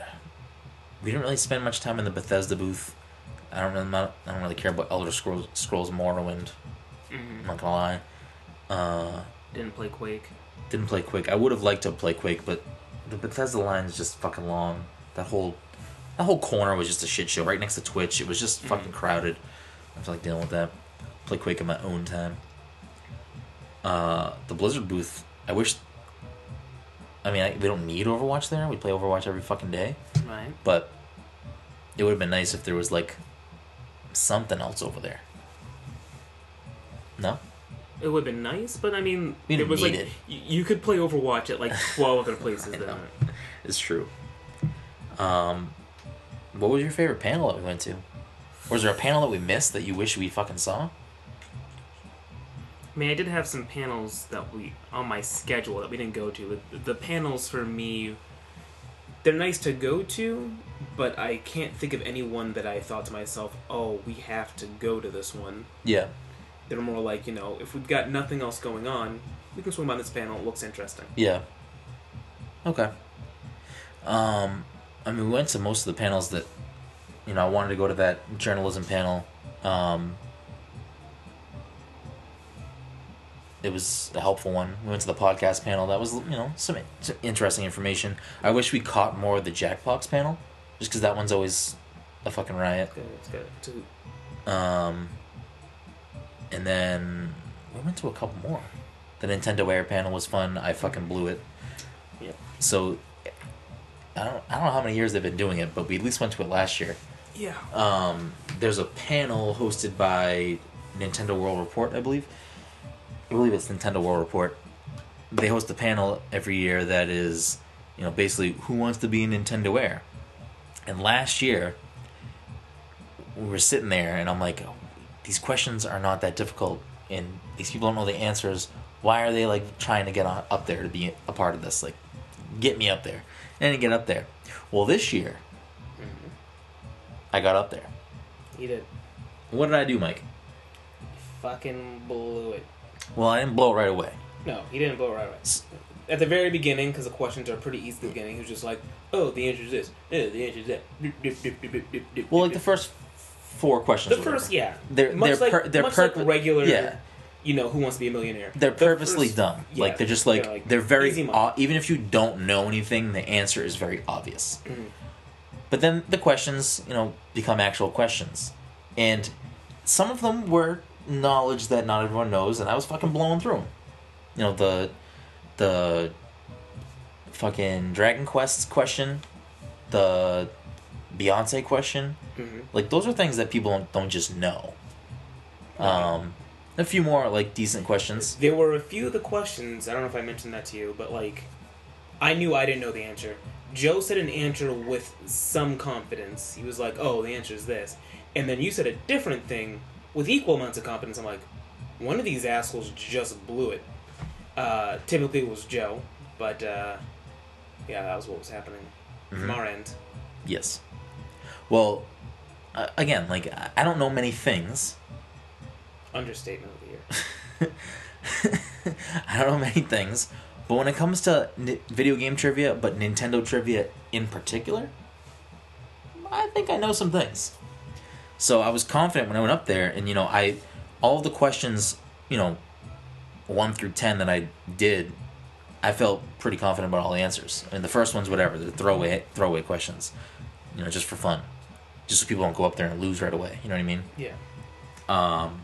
A: We didn't really spend much time in the Bethesda booth. I don't know. I don't really care about Elder Scrolls, Scrolls Morrowind. I'm not gonna lie. Uh,
B: Didn't play Quake.
A: didn't play Quake. I would have liked to play Quake, but the Bethesda line is just fucking long. That whole that whole corner was just a shit show. Right next to Twitch, it was just fucking crowded. I feel like dealing with that. Play Quake in my own time. Uh, the Blizzard booth. I wish. I mean, I, we don't need Overwatch there. We play Overwatch every fucking day.
B: Right.
A: But it would have been nice if there was like something else over there. No?
B: It would have been nice, but I mean,
A: We
B: it was like
A: it.
B: y- you could play Overwatch at like twelve other places.
A: Know. It's true. Um, what was your favorite panel that we went to? Was there a panel that we missed that you wish we fucking saw?
B: I mean, I did have some panels that we on my schedule that we didn't go to. But the panels for me, they're nice to go to, but I can't think of any one that I thought to myself, "Oh, we have to go to this one."
A: Yeah.
B: They're more like, you know, if we've got nothing else going on, we can swim on this panel. It looks interesting.
A: Yeah. Okay. Um, I mean, we went to most of the panels that, you know, I wanted to go to that journalism panel. Um, it was a helpful one. We went to the podcast panel. That was, you know, some, interesting information. I wish we caught more of the Jackbox panel, just because that one's always a fucking riot.
B: Good, it's good.
A: Um, and then we went to a couple more. The Nintendo Air panel was fun. I fucking blew it.
B: Yep.
A: So I don't I don't know how many years they've been doing it, but we at least went to it last year.
B: yeah.
A: Um, there's a panel hosted by Nintendo World Report, I believe. I believe it's Nintendo World Report. They host a panel every year that is, you know, basically who wants to be a Nintendo Air. And last year, we were sitting there, and I'm like, these questions are not that difficult, and these people don't know the answers. Why are they like trying to get on, up there to be a part of this? Like, get me up there, and get up there. Well, this year, mm-hmm. I got up there.
B: You did.
A: What did I do, Mike?
B: Fucking blew it.
A: Well, I didn't blow it right away.
B: No, he didn't blow it right away. At the very beginning, because the questions are pretty easy at the beginning, he was just like, "Oh, the answer is this. Oh, the answer is that."
A: Well, like the first four questions.
B: the first, yeah,
A: They're-
B: much
A: they're
B: like
A: per- they're
B: much
A: purpo-
B: like regular,
A: yeah.
B: you know, Who Wants to Be a Millionaire.
A: They're
B: The
A: purposely
B: first-
A: dumb.
B: yeah,
A: like they're just like
B: they're
A: they're, very o- even if you don't know anything, the answer is very obvious.
B: Mhm.
A: But then the questions, you know, become actual questions, and some of them were knowledge that not everyone knows, and I was fucking blowing through them. You know the the fucking Dragon Quest question, the Beyonce question.
B: Mhm.
A: Like those are things that people don't, don't just know. Um, a few more like decent questions.
B: There were a few of the questions. I don't know if I mentioned that to you, but like, I knew I didn't know the answer. Joe said an answer with some confidence. He was like, "Oh, the answer is this," and then you said a different thing with equal amounts of confidence. I'm like, one of these assholes just blew it. Uh, typically, it was Joe, but uh, yeah, that was what was happening from
A: Mhm.
B: our end.
A: Yes. Well, uh, again, like I- don't know many things.
B: Understatement of the year.
A: I don't know many things, but when it comes to ni- video game trivia, but Nintendo trivia in particular, I think I know some things. So I was confident when I went up there, and you know, I all the questions, you know, one through ten that I did, I felt pretty confident about all the answers. I mean, the first one's whatever, the throwaway throwaway questions, you know, just for fun, just so people don't go up there and lose right away. You know what I mean?
B: Yeah.
A: Um,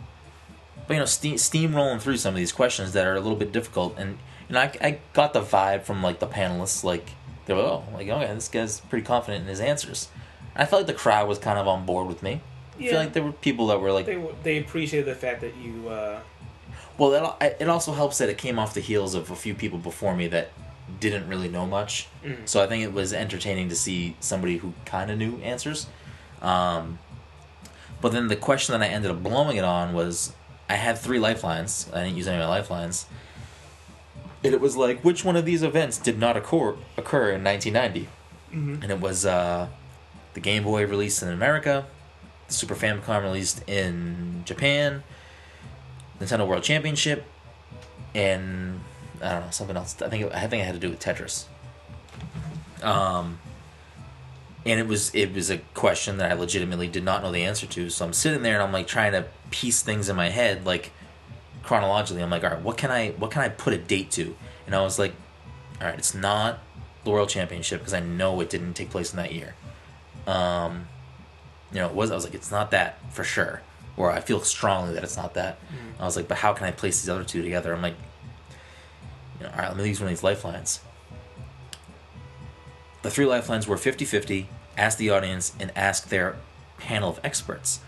A: but you know, steam, steamrolling through some of these questions that are a little bit difficult, and you know, I, I got the vibe from like the panelists, like they were, like, oh, like okay, this guy's pretty confident in his answers. I felt like the crowd was kind of on board with me. I
B: Yeah.
A: feel like there were people that were like,
B: They they appreciated the fact that you. Uh,
A: well, it, it also helps that it came off the heels of a few people before me that didn't really know much.
B: Mm.
A: So I think it was entertaining to see somebody who kind of knew answers. Um, but then the question that I ended up blowing it on was I had three lifelines. I didn't use any of my lifelines. And it was like, which one of these events did not occur, occur in 1990?
B: Mhm.
A: And it was uh, the Game Boy released in America, the Super Famicom released in Japan, Nintendo World Championship, and I don't know something else. I think I think it had to do with Tetris. Um, and it was it was a question that I legitimately did not know the answer to. So I'm sitting there and I'm like trying to piece things in my head like chronologically. I'm like, all right, what can I what can I put a date to? And I was like, all right, it's not the World Championship because I know it didn't take place in that year. Um, you know, it was I was like, it's not that for sure, or I feel strongly that it's not that. I was like, but how can I place these other two together? I'm like, you know, all right, let me use one of these lifelines. The three lifelines were 50 50, ask the audience, and ask their panel of experts.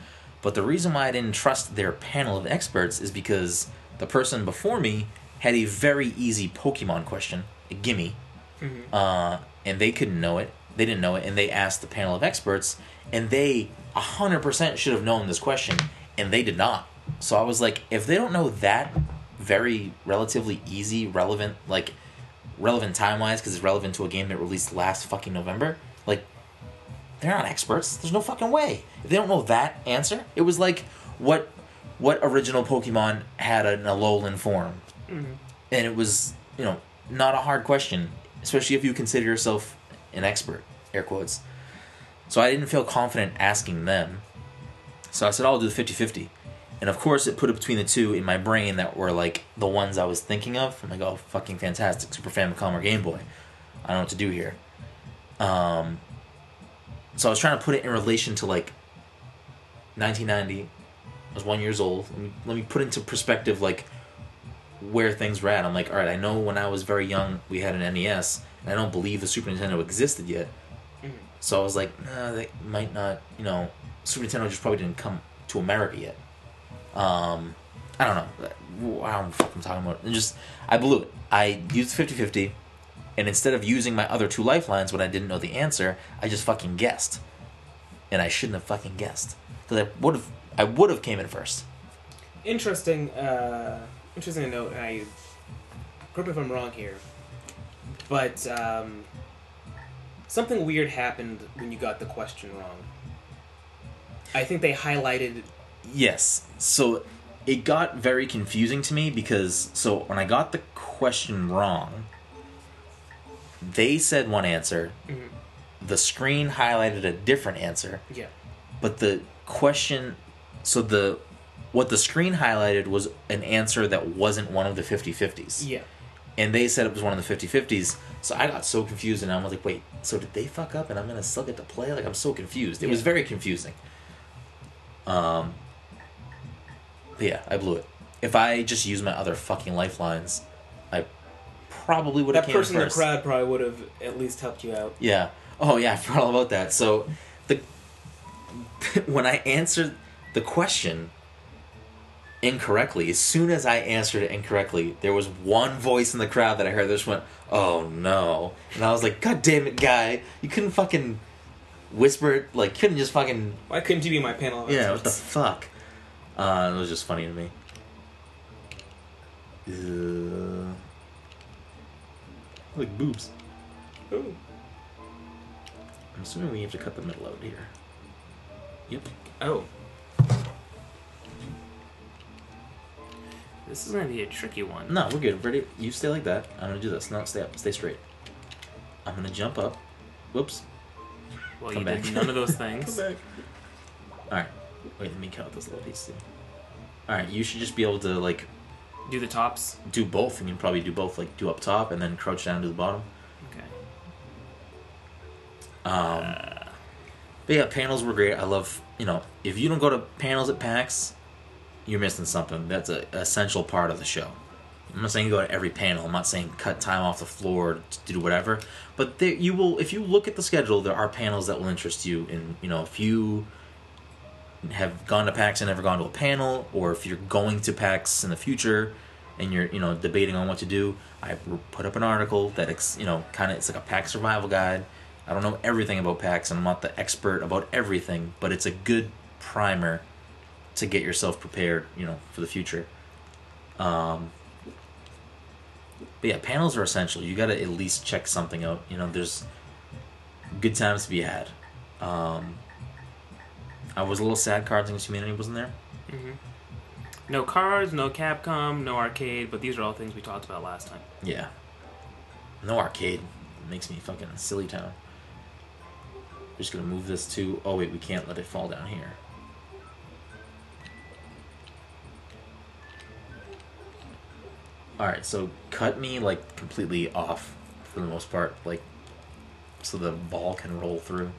A: But the reason why I didn't trust their panel of experts is because the person before me had a very easy Pokemon question, a gimme,
B: Mhm.
A: uh, and they couldn't know it. They didn't know it, and they asked the panel of experts, and they 100% should have known this question, and they did not. So I was like, if they don't know that very relatively easy, relevant, like relevant time wise, because it's relevant to a game that released last fucking November, like they're not experts. There's no fucking way. If they don't know that answer, it was like what what original Pokemon had an Alolan form,
B: Mhm.
A: and it was you know not a hard question, especially if you consider yourself an expert, air quotes. So I didn't feel confident asking them. So I said, I'll do the 50 50. And of course, it put it between the two in my brain that were like the ones I was thinking of. I'm like, oh, fucking fantastic. Super Famicom or Game Boy. I don't know what to do here. Um, so I was trying to put it in relation to like 1990. I was one years old. Let me, let me put into perspective like where things were at. I'm like, all right, I know when I was very young we had an NES, and I don't believe the Super Nintendo existed yet.
B: Mhm.
A: So I was like, nah, they might not. You know, Super Nintendo just probably didn't come to America yet. Um, I don't know. I don't know what the fuck I'm talking about. And just I blew it. I used 50-50, and instead of using my other two lifelines when I didn't know the answer, I just fucking guessed. And I shouldn't have fucking guessed because I would have. I would have came in first.
B: Interesting. Uh, interesting to note. and I correct me if I'm wrong here, but um, something weird happened when you got the question wrong. I think they highlighted.
A: Yes. So it got very confusing to me because so when I got the question wrong, they said one answer,
B: Mhm.
A: the screen highlighted a different answer,
B: Yeah.
A: but the question so the what the screen highlighted was an answer that wasn't one of the 50-50s.
B: Yeah.
A: And they said it was one of the 50-50s. So I got so confused and I was like, wait, so did they fuck up and I'm gonna still get to play? Like I'm so confused. It was very confusing. Um but yeah, I blew it. If I just use my other fucking lifelines, probably would have
B: That person in the crowd probably would have at least helped you out.
A: Yeah. Oh yeah, I forgot all about that. So the when I answered the question incorrectly, as soon as I answered it incorrectly, there was one voice in the crowd that I heard This just went, "Oh no!" And I was like, "God damn it, guy! You couldn't fucking whisper it. Like, couldn't just fucking
B: Why couldn't you be my panel? of
A: yeah, what the fuck? Uh, it was just funny to me. Uh, like boobs.
B: Ooh.
A: I'm assuming we have to cut the middle out here. Yep.
B: Oh. This is gonna be a tricky one.
A: No, we're good. Ready? You stay like that. I'm gonna do this. No, stay up. Stay straight. I'm gonna jump up. Whoops.
B: well,
A: come
B: you
A: back.
B: did none of those things. Come back.
A: All right. Wait, let me count this little piece. too. All right. You should just be able to like
B: Do the tops.
A: do both, and you can probably do both. Like do up top and then crouch down to the bottom.
B: Okay.
A: Um,
B: Uh,
A: but yeah, panels were great. I love you know if you don't go to panels at PAX, you're missing something. That's a essential part of the show. I'm not saying go to every panel. I'm not saying cut time off the floor to do whatever. But there, you will, if you look at the schedule, there are panels that will interest you. in you know, if you have gone to PAX and never gone to a panel, or if you're going to PAX in the future and you're you know debating on what to do, I put up an article that ex, you know kind of it's like a PAX survival guide. I don't know everything about PAX, and I'm not the expert about everything, but it's a good primer to get yourself prepared, you know, for the future. Um, but yeah, panels are essential. You got to at least check something out. You know, there's good times to be had. Um, I was a little sad Cards Against Humanity wasn't there.
B: Mm-hmm. No cards, no Capcom, no arcade, but these are all things we talked about last time.
A: Yeah. No arcade. It makes me fucking silly town. We're Just gonna move this to. Oh wait, we can't let it fall down here. Alright, so cut me like completely off for the most part, like so the ball can roll through.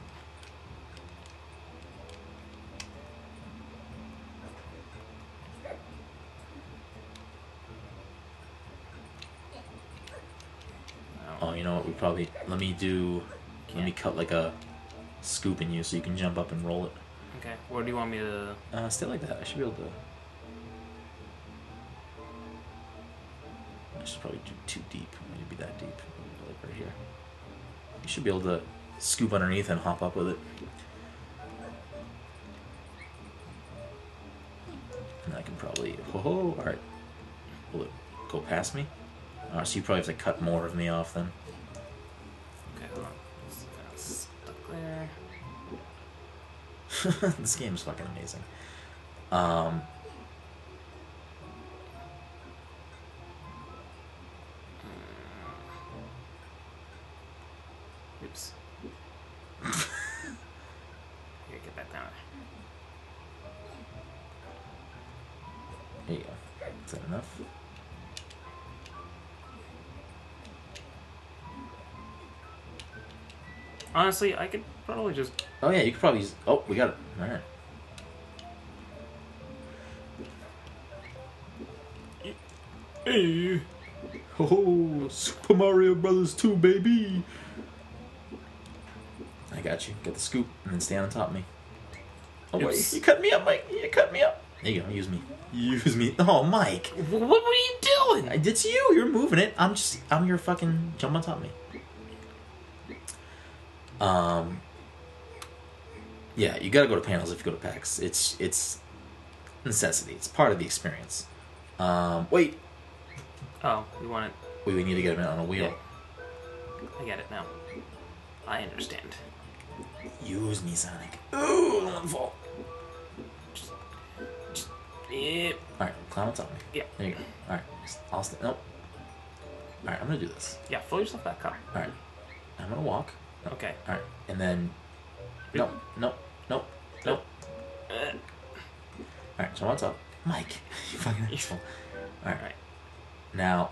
A: Oh, you know what? We probably let me do. Let me cut like a scoop in you so you can jump up and roll it.
B: Okay, where do you want me to?
A: Uh, stay like that. I should be able to. I should probably do too deep. Maybe that deep. Like right here. You should be able to scoop underneath and hop up with it. And I can probably. Oh, all right. Will it go past me? Uh, so you probably have to cut more of me off then.
B: Okay, hold on. Stuck there.
A: this game is fucking amazing. Um,
B: Oops. Here, get back down.
A: there you go. Is that enough?
B: Honestly, I could probably just.
A: Oh yeah, you could probably use. Oh, we got it. All right.
B: Hey.
A: Oh, Super Mario Brothers 2, baby! I got you. Get the scoop and then stand on top of me. Oh wait,
B: Oops.
A: you cut me up, Mike. You cut me up. There you go. Use me. Use me. Oh, Mike.
B: What were you doing?
A: It's you. You're moving it. I'm just. I'm your fucking. Jump on top of me. Um. Yeah, you gotta go to panels if you go to PAX. It's it's necessity. It's part of the experience. Um. Wait.
B: Oh, we want it?
A: Wait. We need to get him on a wheel.
B: I get it now. I understand.
A: Use me, Sonic. Ooh, one fall.
B: Just just yep.
A: All right, climb on top of me.
B: Yeah.
A: There you go. All right. I'll stay. Nope. All right, I'm gonna do this.
B: Yeah, fill yourself back up.
A: All right. I'm gonna walk.
B: Okay.
A: All right, and then. Nope. Nope. Nope. Nope.
B: Uh,
A: All right, so what's up, Mike, you fucking asshole. All right. Now,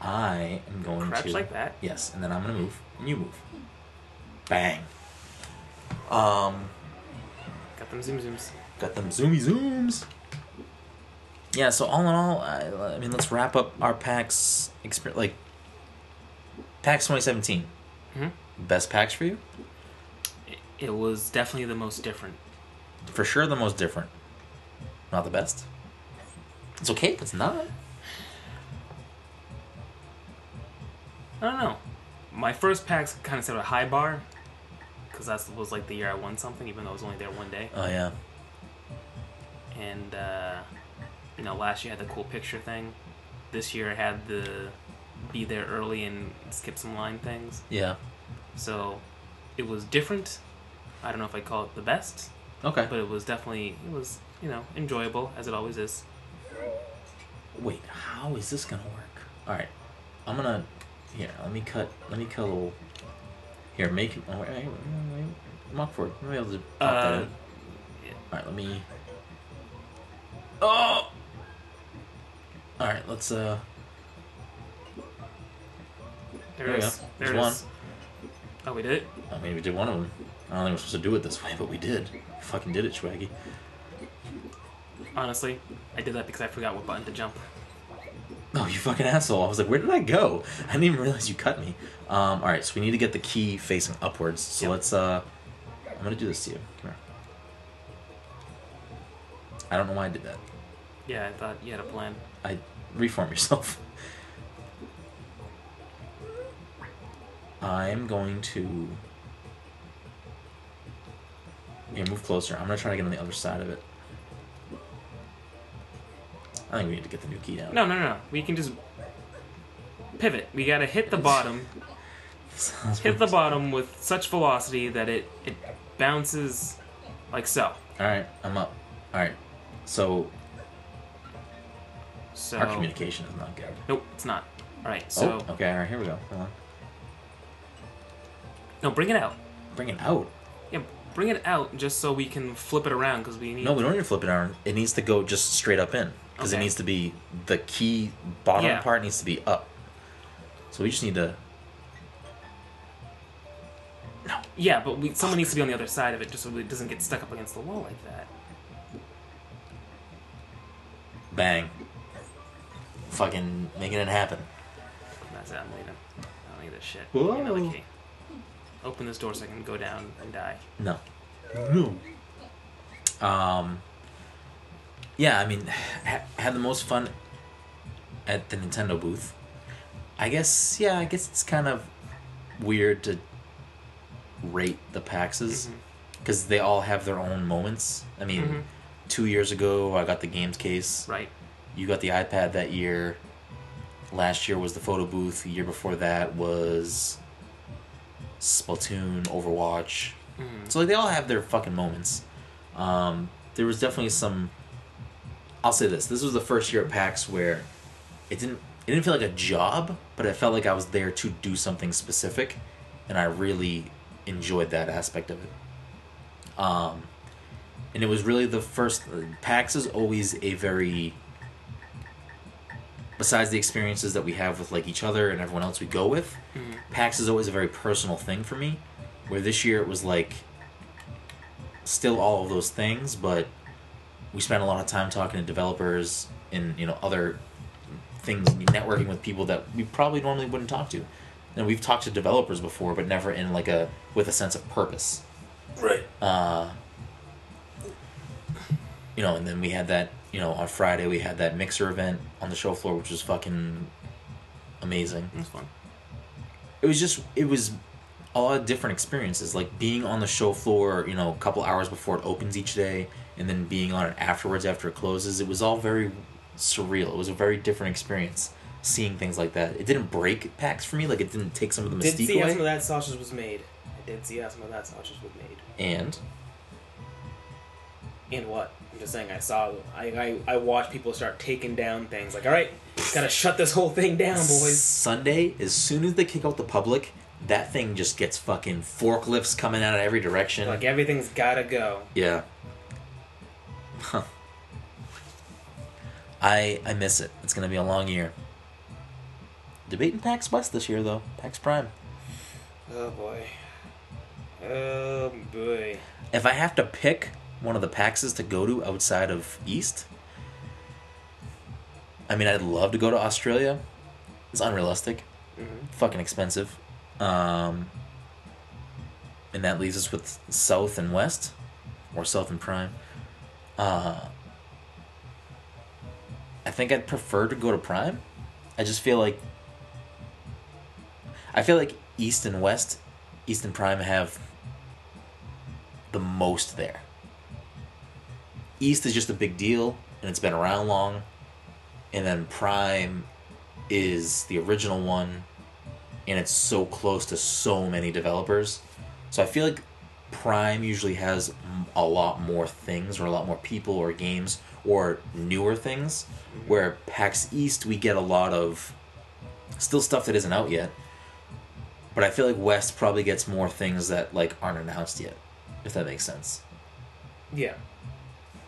A: I am going
B: crouch
A: to.
B: like that.
A: Yes, and then I'm gonna move, and you move. Bang. Um,
B: Got them zoom zooms.
A: got them zoomy zooms. Yeah. So all in all, I, I mean, let's wrap up our PAX experience. Like, PAX 2017.
B: hmm
A: Best PAX for you?
B: It, was definitely the most different.
A: For sure, the most different. Not the best. It's okay if it's not.
B: I don't know. My first PAX kind of set a high bar because that was like the year I won something, even though I was only there one day.
A: Oh yeah.
B: And uh, you know, last year I had the cool picture thing. This year I had the be there early and skip some line things.
A: Yeah.
B: So it was different. I don't know if I call it the best,
A: Okay.
B: but it was definitely it was you know enjoyable as it always is.
A: Wait, how is this gonna work? All right, I'm gonna here. Let me cut. Let me cut a little. Here, make. Oh, wait, wait, wait, wait, walk forward. Let me be able to pop that
B: Uh,
A: in. All right, let me. Oh. All right, let's. Uh.
B: There
A: There
B: it
A: we go. There's
B: it
A: one.
B: is. Oh, we did it.
A: I mean, we did one of them. I don't think we're supposed to do it this way, but we did. fucking did it, Swaggy.
B: Honestly, I did that because I forgot what button to jump.
A: Oh, you fucking asshole. I was like, where did I go? I didn't even realize you cut me. Um, alright, so we need to get the key facing upwards. So
B: Yep.
A: let's, uh, I'm gonna do this to you. Come here. I don't know why I did that.
B: Yeah, I thought you had a plan.
A: I, reform yourself. I'm going to, here, move closer. I'm gonna try to get on the other side of it. I think we need to get the new key down.
B: No, no, no. We can just pivot. We gotta hit the bottom. Hit the bottom with such velocity that it it bounces like so.
A: All right, I'm up. All right, so
B: So
A: our communication is not good.
B: nope, it's not. All right, oh, so
A: oh, okay. All right, here we go. Hold on.
B: No, bring it out.
A: Bring it out.
B: Yeah, bring it out just so we can flip it around because we need.
A: No, we don't need to flip it around. It needs to go just straight up in because it needs to be the key bottom
B: Yeah.
A: part needs to be up. So we just need to. No.
B: Yeah, but we, someone needs to be on the other side of it just so it doesn't get stuck up against the wall like that.
A: Bang. Fucking making it happen.
B: That's it. I'm leaving. I don't need this shit.
A: Whoa.
B: Give me another key. Open this door so I can go down and die.
A: No. No. Um. Yeah, I mean, ha- had the most fun at the Nintendo booth. I guess, yeah, I guess it's kind of weird to rate the PAXs
B: Mhm.
A: because they all have their own moments. I mean,
B: Mhm.
A: two years ago, I got the games case.
B: Right.
A: You got the iPad that year. Last year was the photo booth. The year before that was Splatoon, Overwatch.
B: Mhm.
A: So like they all have their fucking moments. Um, there was definitely some. I'll say this: this was the first year at PAX where it didn't it didn't feel like a job, but it felt like I was there to do something specific, and I really enjoyed that aspect of it. Um, and it was really the first. PAX is always a very. Besides the experiences that we have with like each other and everyone else we go with,
B: Mhm.
A: PAX is always a very personal thing for me. Where this year it was like still all of those things, but we spent a lot of time talking to developers and you know other things, networking with people that we probably normally wouldn't talk to. And we've talked to developers before, but never in like a with a sense of purpose.
B: Right.
A: Uh, you know, and then we had that. You know, on Friday we had that mixer event on the show floor, which was fucking amazing
B: That's fun.
A: it was just it was a lot of different experiences like being on the show floor you know a couple hours before it opens each day and then being on it afterwards after it closes it was all very surreal it was a very different experience seeing things like that it didn't break PAX for me like it didn't take some of the mystique
C: Did
A: mystique
C: see how
A: away
C: some of that sausage was made. I did see how some of that sausage was made.
A: and
C: And what? I'm just saying. I saw. I I, I watched people start taking down things. Like, all right, gotta shut this whole thing down, boys.
A: Sunday as soon as they kick out the public that thing just gets fucking forklifts coming out of every direction
C: Like everything's gotta go.
A: Yeah. Huh. I I miss it. It's gonna be a long year. Debating PAX West this year though. PAX Prime.
C: Oh boy. Oh boy.
A: If I have to pick one of the PAXs to go to outside of East, I mean I'd love to go to Australia. It's unrealistic.
C: hmm
A: Fucking expensive. Um and that leaves us with South and West. Or South and Prime. Uh I think I'd prefer to go to Prime. I just feel like I feel like East and West, East and Prime have the most there. East is just a big deal and it's been around long. And then Prime is the original one and it's so close to so many developers. So I feel like Prime usually has a lot more things or a lot more people or games or newer things. Mm-hmm. Where PAX East we get a lot of still stuff that isn't out yet. But I feel like West probably gets more things that like aren't announced yet, if that makes sense.
C: Yeah.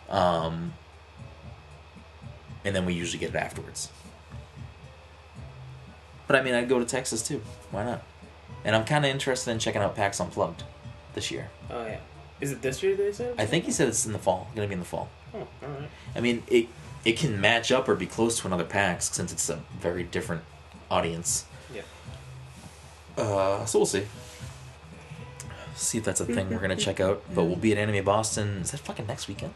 A: Um, and then we usually get it afterwards. But I mean, I'd go to Texas too. Why not? And I'm kind of interested in checking out PAX Unplugged this year.
C: Oh yeah. Is it this year that they said?
A: I think he said it's in the fall. Gonna be in the fall.
C: Oh, all right.
A: I mean, it it can match up or be close to another PAX since it's a very different audience.
C: Yeah.
A: Uh, so we'll see. See if that's a thing we're gonna check out. But we'll be at Anime Boston. Is that fucking next weekend?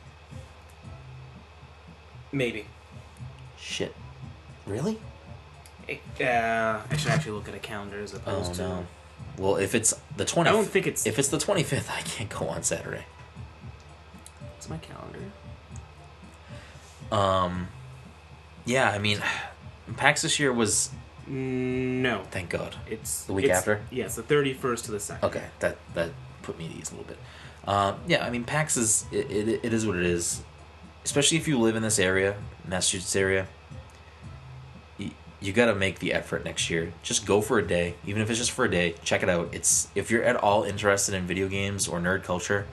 C: Maybe.
A: Shit. Really?
C: Uh, I should actually look at a calendar as
A: Oh
C: opposed to.
A: no. Well, if it's the twenty,
C: I don't think it's.
A: if it's the twenty fifth, I can't go on Saturday.
C: It's my calendar.
A: Um, yeah, I mean, PAX this year was
C: No,
A: thank God.
C: it's
A: The week
C: it's-
A: after?
C: Yes, the thirty first to the second.
A: Okay, that that put me at ease a little bit. Um, yeah, I mean, PAX is it, it, it is what it is. Especially if you live in this area, Massachusetts area. You, you got to make the effort next year. Just go for a day, even if it's just for a day. Check it out. It's if you're at all interested in video games or nerd culture.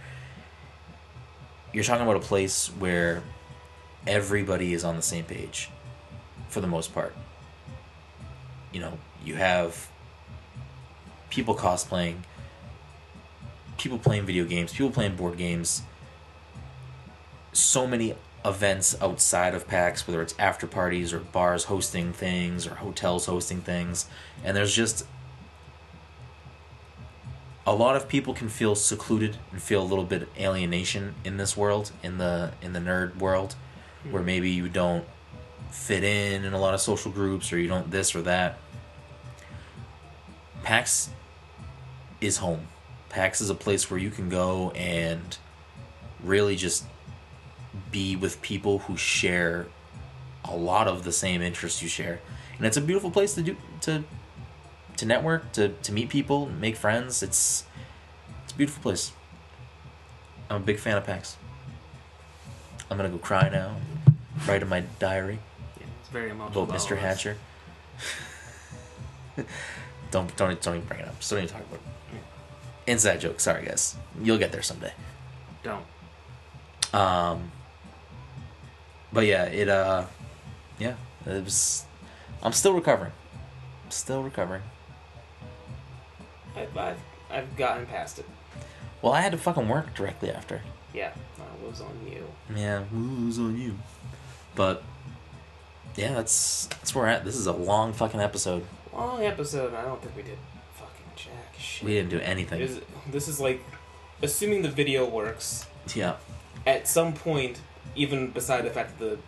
A: You're talking about a place where everybody is on the same page, for the most part. You know, you have people cosplaying, people playing video games, people playing board games. So many events outside of PAX, whether it's after parties or bars hosting things or hotels hosting things, and there's just a lot of people can feel secluded and feel a little bit alienation in this world, in the in the nerd world, where hmm. maybe you don't fit in in a lot of social groups or you don't this or that. PAX is home. PAX is a place where you can go and really just be with people who share a lot of the same interests you share. And it's a beautiful place to do to to network, to, to meet people, make friends. It's it's a beautiful place. I'm a big fan of PAX. I'm gonna go cry now. Write in my diary
C: Yeah, it's very emotional.
A: about Mr.
C: all of us.
A: Hatcher. don't don't don't even bring it up. Don't even talk about it. Inside joke. Sorry, guys. You'll get there someday.
C: Don't.
A: Um. But yeah, it uh, yeah, it was. I'm still recovering. Still recovering.
C: I've, I've I've gotten past it.
A: Well, I had to fucking work directly after.
C: Yeah, that was on you.
A: Yeah, who's on you? But yeah, that's that's where we're at. This is a long fucking episode.
C: Long episode. I don't think we did fucking jack shit.
A: We didn't do anything.
C: Is, this is like, assuming the video works.
A: Yeah.
C: At some point, even beside the fact that the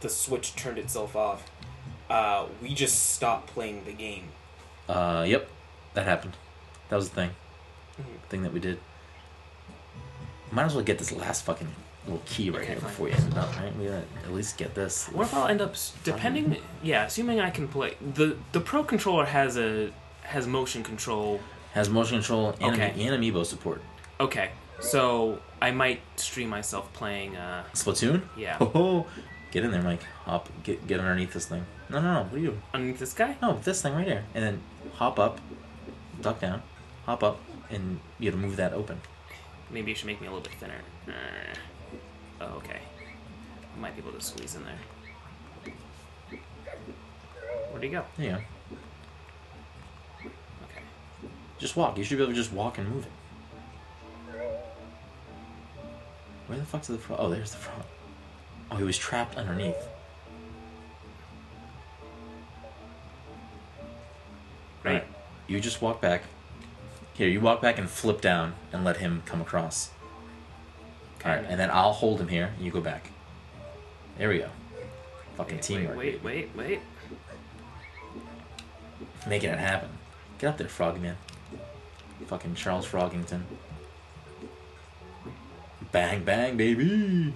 C: the switch turned itself off, uh, we just stopped playing the game.
A: Uh. Yep. That happened. That was the thing.
C: Mhm.
A: Thing that we did. Might as well get this last fucking little key right
C: Okay,
A: here
C: fine.
A: before we end it up, right? We gotta at least get this.
B: What if I'll end up s- depending? Yeah, assuming I can play the the pro controller has a has motion control.
A: Has motion control and,
B: Okay.
A: and amiibo support.
B: Okay, so I might stream myself playing. Uh,
A: Splatoon?
B: yeah,
A: Oh, get in there, Mike. Hop, get get underneath this thing. No, no, no. What are you
B: underneath this guy.
A: No, this thing right here, and then hop up, duck down, hop up, and you have to move that open.
B: Maybe you should make me a little bit thinner. Uh, oh, okay. I might be able to squeeze in there. Where'd he go?
A: There you go.
B: Okay.
A: Just walk. You should be able to just walk and move it. Where the fuck's the frog? Oh, there's the frog. Oh, he was trapped underneath.
B: Right.
A: Alright, You just walk back. Here, you walk back and flip down and let him come across. Alright, and then I'll hold him here and you go back. There we go. Fucking
B: Wait,
A: teamwork.
B: wait, wait, wait, wait.
A: Making it happen. Get up there, Froggy Man. Fucking Charles Froggington. Bang bang baby.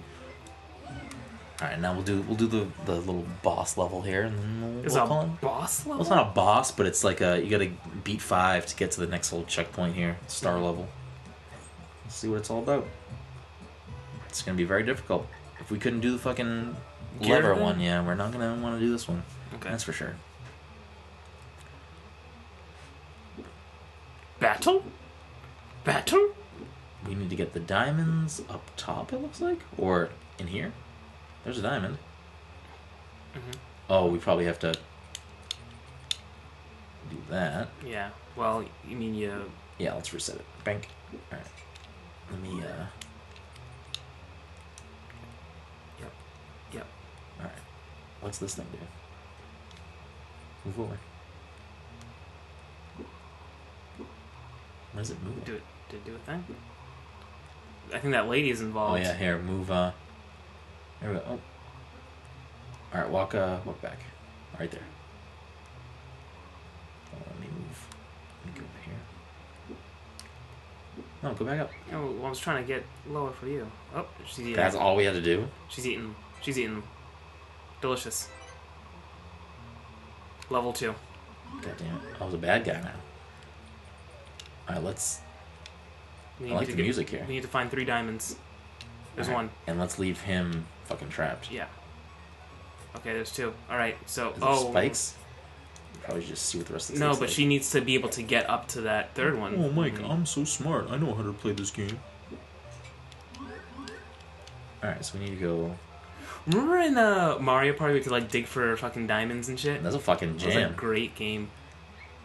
A: Alright, now we'll do we'll do the, the little boss level here and then we'll,
B: Is
A: we'll
B: a boss level?
A: Well, it's not a boss, but it's like a you gotta beat five to get to the next little checkpoint here, star level. see what it's all about. It's gonna be very difficult. If we couldn't do the fucking
B: Gear
A: lever one, yeah, we're not gonna want to do this one.
B: Okay.
A: That's for sure.
B: Battle? Battle?
A: We need to get the diamonds up top. It looks like, or in here. There's a diamond.
B: Mhm.
A: Oh, we probably have to do that.
B: Yeah. Well, you mean you.
A: Yeah, let's reset it. Bank. All right. Let me. uh
B: Yep. Yep.
A: All right. What's this thing do? Move forward. What does it move?
B: Do it. Did it do a thing? I think that lady is involved.
A: Oh yeah, here, move. uh There we go. Oh. All right, walk. uh Walk back. Right there. Oh, let me move. Let me go over here. No, go back up.
B: Oh, well, I was trying to get lower for you. Oh, she's eating.
A: That's all we had to do.
B: She's eating. She's eating. Delicious. Level two.
A: God damn it! I was a bad guy now. All right, let's
B: We
A: I like
B: to
A: the
B: get-
A: music here.
B: We need to find three diamonds. There's
A: all right,
B: one.
A: and let's leave him fucking trapped.
B: Yeah. Okay, there's two. All right. So,
A: Is
B: oh,
A: spikes? Probably just see what the rest of the
B: No, but
A: like.
B: she needs to be able to get up to that third one.
A: Oh, Mike,
B: Mhm.
A: I'm so smart. I know how to play this game. Alright, so we need to go.
B: Remember in uh, Mario Party we could like dig for fucking diamonds and shit?
A: That's a fucking
B: That was a
A: jam.
B: great game.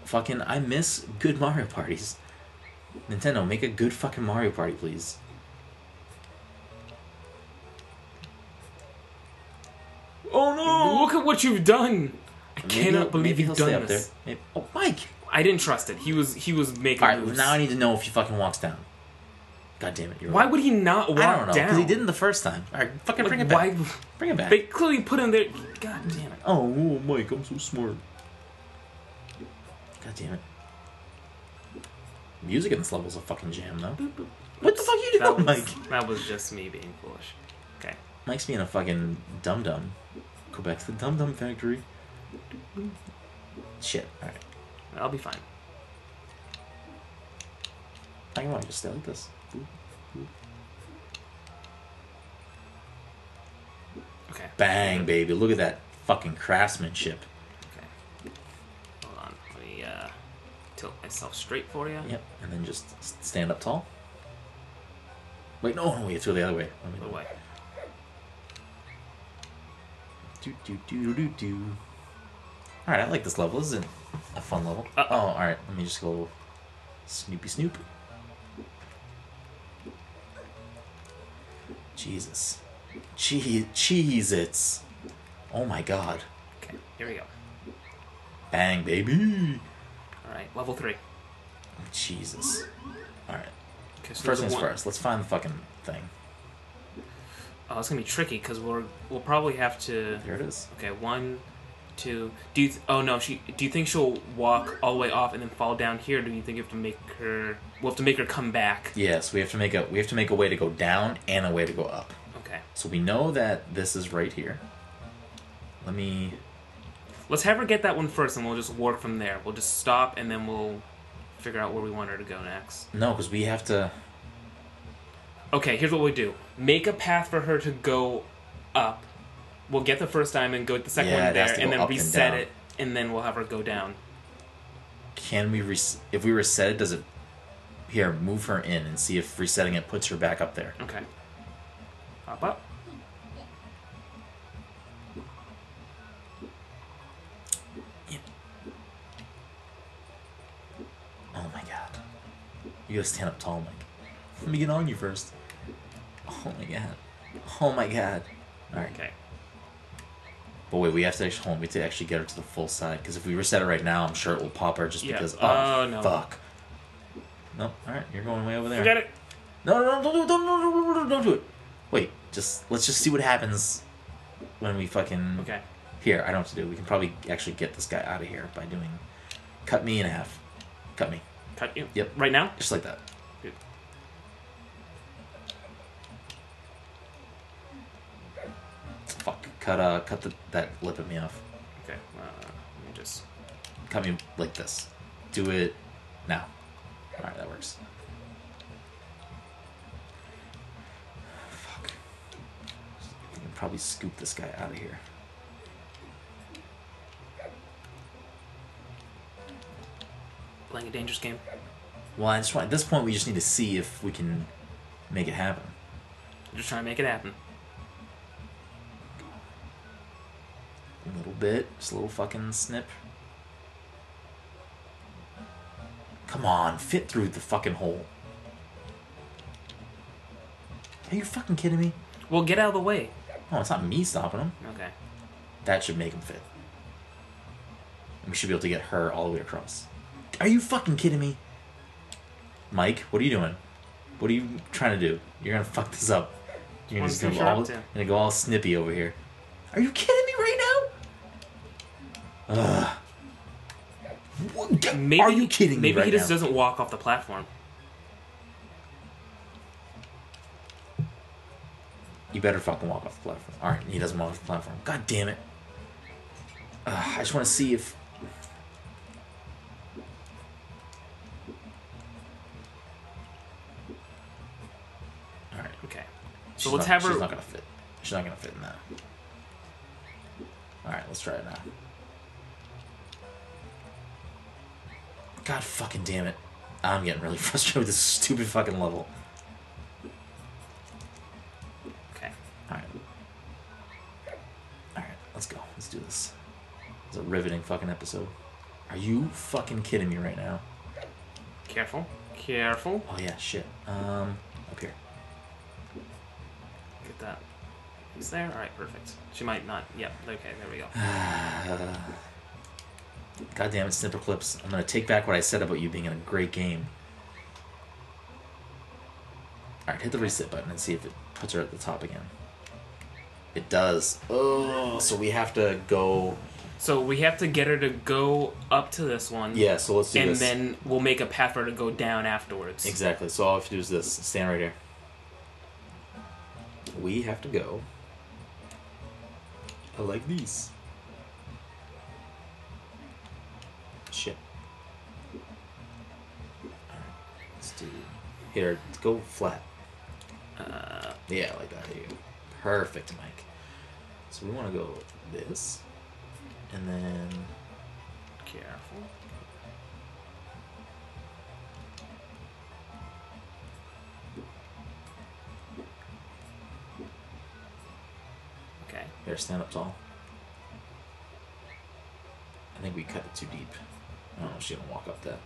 A: Fucking, I miss good Mario parties. Nintendo, make a good fucking Mario party, please. Oh no!
B: Look at what you've done! I
A: Maybe
B: cannot believe you've done
A: up
B: this.
A: there. Maybe- oh, Mike!
B: I didn't trust it. He was he was making
A: Alright,
B: moves.
A: now I need to know if he fucking walks down. God damn it, you're
B: Why
A: right.
B: would he not walk
A: I don't know,
B: down?
A: because he didn't the first time. Alright, fucking
B: Like,
A: bring it back.
B: why?
A: Bring it back.
B: They clearly put him there. God damn it!
A: Oh, Mike, I'm so smart. God damn it. Music in this level is a fucking jam, though. What the fuck are you
B: That
A: doing,
B: was,
A: Mike?
B: that was just me being foolish. Okay.
A: Mike's being a fucking dum dum. Go back to the dum dum factory. Shit. Alright.
B: I'll be fine.
A: I can just stay like this.
B: Okay.
A: Bang, baby. Look at that fucking craftsmanship.
B: Okay. Hold on. Let me uh, tilt myself straight for you.
A: Yep. And then just stand up tall. Wait, no, no, we have to go the other way. Let me-
B: Other way.
A: Do do do do do. All right, I like this level. This is a fun level.
B: Uh-oh.
A: Oh, all right. Let me just go. Snoopy Snoop. Jesus, cheese, cheese it's. Oh my God!
B: Okay. Here we go.
A: Bang, baby!
B: Right. Level three.
A: Oh, Jesus. All right.
B: Okay. So
A: First things
B: one.
A: first. Let's find the fucking thing.
B: Oh, it's gonna be tricky because we're we'll probably have to.
A: Here it is.
B: Okay. One, two. Do you? Th- oh no. She. Do you think she'll walk all the way off and then fall down here? Do you think you have to make her? We'll have to make her come back.
A: Yes, we have to make a we have to make a way to go down and a way to go up.
B: Okay.
A: So we know that this is right here. Let me.
B: Let's have her get that one first, and we'll just work from there. We'll just stop, and then we'll figure out where we want her to go next.
A: No, because we have to.
B: Okay, here's what we do: make a path for her to go up. We'll get the first diamond, go the second
A: Yeah,
B: one there, and then
A: up and
B: reset it, and then we'll have her go down.
A: Can we res- if we reset it? Does it? Here, move her in and see if resetting it puts her back up there.
B: Okay. Hop up.
A: Oh my god! You gotta stand up tall, Mike. Let me get on you first. Oh my god! Oh my god! All right.
B: Okay.
A: But wait, we have to actually hold. on, We have to actually get her to the full side because if we reset it right now, I'm sure it will pop her just
B: Yeah.
A: because.
B: Oh,
A: Oh,
B: no.
A: Fuck. No. All right, you're going way over there.
B: Forget it.
A: No, no, no, don't do it, don't, don't, don't, don't, don't do it. Wait, just let's just see what happens when we fucking.
B: Okay.
A: Here, I don't have to do. We can probably actually get this guy out of here by doing. Cut me in half. Cut me,
B: Cut you.
A: Yep.
B: Right now?
A: Just like that.
B: Good.
A: Fuck. Cut uh cut the, that lip at me off.
B: Okay. Uh, let me just
A: cut me like this. Do it now. Alright, that works. Fuck. I can probably scoop this guy out of here.
B: Playing a dangerous game.
A: Well, I just want, at this point, we just need to see if we can make it happen.
B: Just trying to make it happen.
A: A little bit, just a little fucking snip. Come on, fit through the fucking hole. Are you fucking kidding me?
B: Well, get out of the way.
A: Oh, it's not me stopping him.
B: Okay.
A: That should make him fit. And we should be able to get her all the way across. Are you fucking kidding me? Mike, what are you doing? What are you trying to do? You're gonna fuck this up. You're
B: Well,
A: just gonna go, all, gonna go all snippy over here. Are you kidding me right now? Ugh. What-
B: Maybe
A: are you kidding
B: Maybe
A: me right
B: he just
A: now?
B: doesn't walk off the platform.
A: You better fucking walk off the platform. Alright, he doesn't walk off the platform. God damn it. Ugh, I just want to see if. She's
B: So let's
A: not-
B: have her.
A: She's not gonna fit. She's not gonna fit in that. Alright, let's try it now. God fucking damn it. I'm getting really frustrated with this stupid fucking level.
B: Okay.
A: Alright. Alright, let's go. Let's do this. It's a riveting fucking episode. Are you fucking kidding me right now?
B: Careful. Careful.
A: Oh yeah, shit. Um, up here.
B: Is there? All right. Perfect. She might not. Yep. Okay. There we go.
A: God damn it, Snipperclips. I'm gonna take back what I said about you being in a great game. Alright, hit the reset button and see if it puts her at the top again. It does. Oh, so we have to go.
B: So we have to get her to go up to this one.
A: Yeah, so let's do
B: And
A: this.
B: then we'll make a path for her to go down afterwards.
A: Exactly. So all I have to do is this. Stand right here. We have to go. I like these. Shit. Let's do. Here, go flat.
B: Uh,
A: Yeah, like that. There. Perfect, Mike. So we want to go this, and then
B: careful. Okay.
A: stand up tall. I think we cut it too deep. I don't know if she gonna walk up that.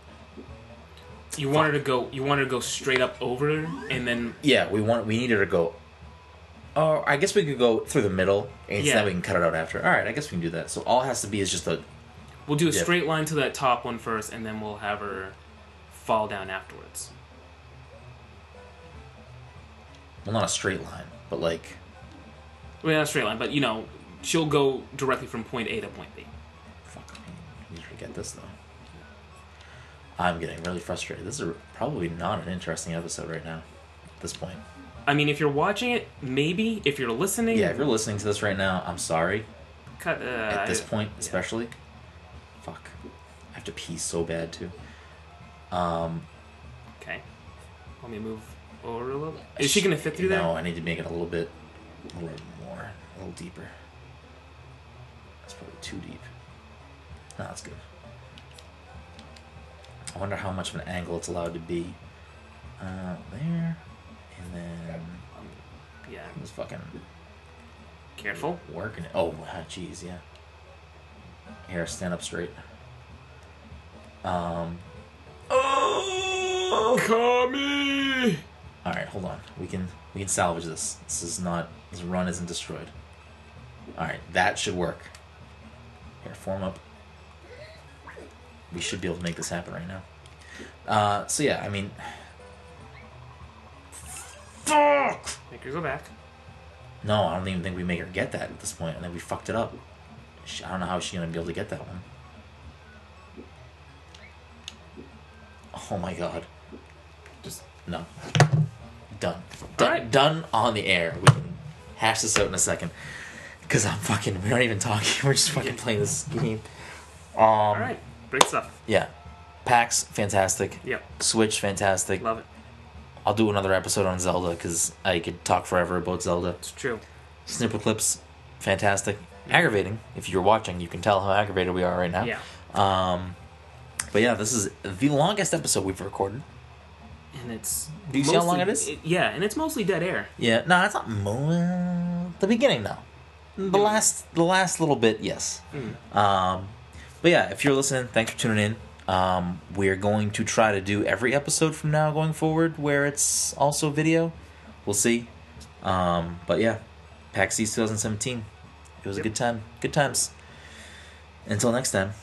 B: You want her to go. You want her to go straight up over and then
A: Yeah, we want we need her to go. Oh, I guess we could go through the middle, and
B: Yeah.
A: then we can cut it out after. All right, I guess we can do that. So all it has to be is just a
B: we'll do a
A: Yeah.
B: straight line to that top one first, and then we'll have her fall down afterwards.
A: well, not a straight line, but like
B: I mean, not a straight line, but you know, she'll go directly from point A to point B.
A: fuck. I need to get this though. I'm getting really frustrated. This is probably not an interesting episode right now. At this point,
B: I mean, if you're watching it, maybe. If you're listening,
A: yeah. If you're listening to this right now, I'm sorry.
B: cut. Uh,
A: At this
B: I-
A: point,
B: yeah.
A: especially. Fuck. I have to pee so bad too. Um.
B: Okay. Let me move over a little. Bit. Is she gonna fit through there?
A: No, I need to make it a little bit, a little bit more, a little deeper. That's probably too deep. No, that's good. I wonder how much of an angle it's allowed to be. Uh, there, and then
B: yeah.
A: just fucking
B: Careful.
A: working it. Oh, ah, jeez, yeah. Here, stand up straight. Um. Oh,
B: Kami.
A: All right, hold on. We can we can salvage this. This is not this run isn't destroyed. All right, that should work. Here, form up. We should be able to make this happen right now. Uh, so yeah, I mean, fuck.
B: Make her go back.
A: No, I don't even think we make her get that at this point. I think we fucked it up. I don't know how she's gonna be able to get that one. Oh my god.
B: Just
A: No. Done. Done.
B: Alright.
A: Done on the air. We can hash this out in a second. Because I'm fucking. We're not even talking. We're just fucking playing this game. Um,
B: all right. Great stuff.
A: Yeah. PAX, fantastic.
B: Yep.
A: Switch, fantastic.
B: Love it.
A: I'll do another episode on Zelda because I could talk forever about Zelda.
B: It's true.
A: Snipperclips, fantastic. Aggravating. If you're watching, you can tell how aggravated we are right now.
B: Yeah.
A: Um, but yeah, this is the longest episode we've recorded.
B: And it's.
A: Do you see how long
B: mostly-
A: it is?
B: yeah, and it's mostly dead air.
A: Yeah, no, it's not mo- the beginning though. The last, the last little bit, yes.
B: Mm.
A: Um, but yeah, if you're listening, thanks for tuning in. Um, we're going to try to do every episode from now going forward where it's also video. We'll see. Um, but yeah, PAX East 2017. It was a good time. Good times. Until next time.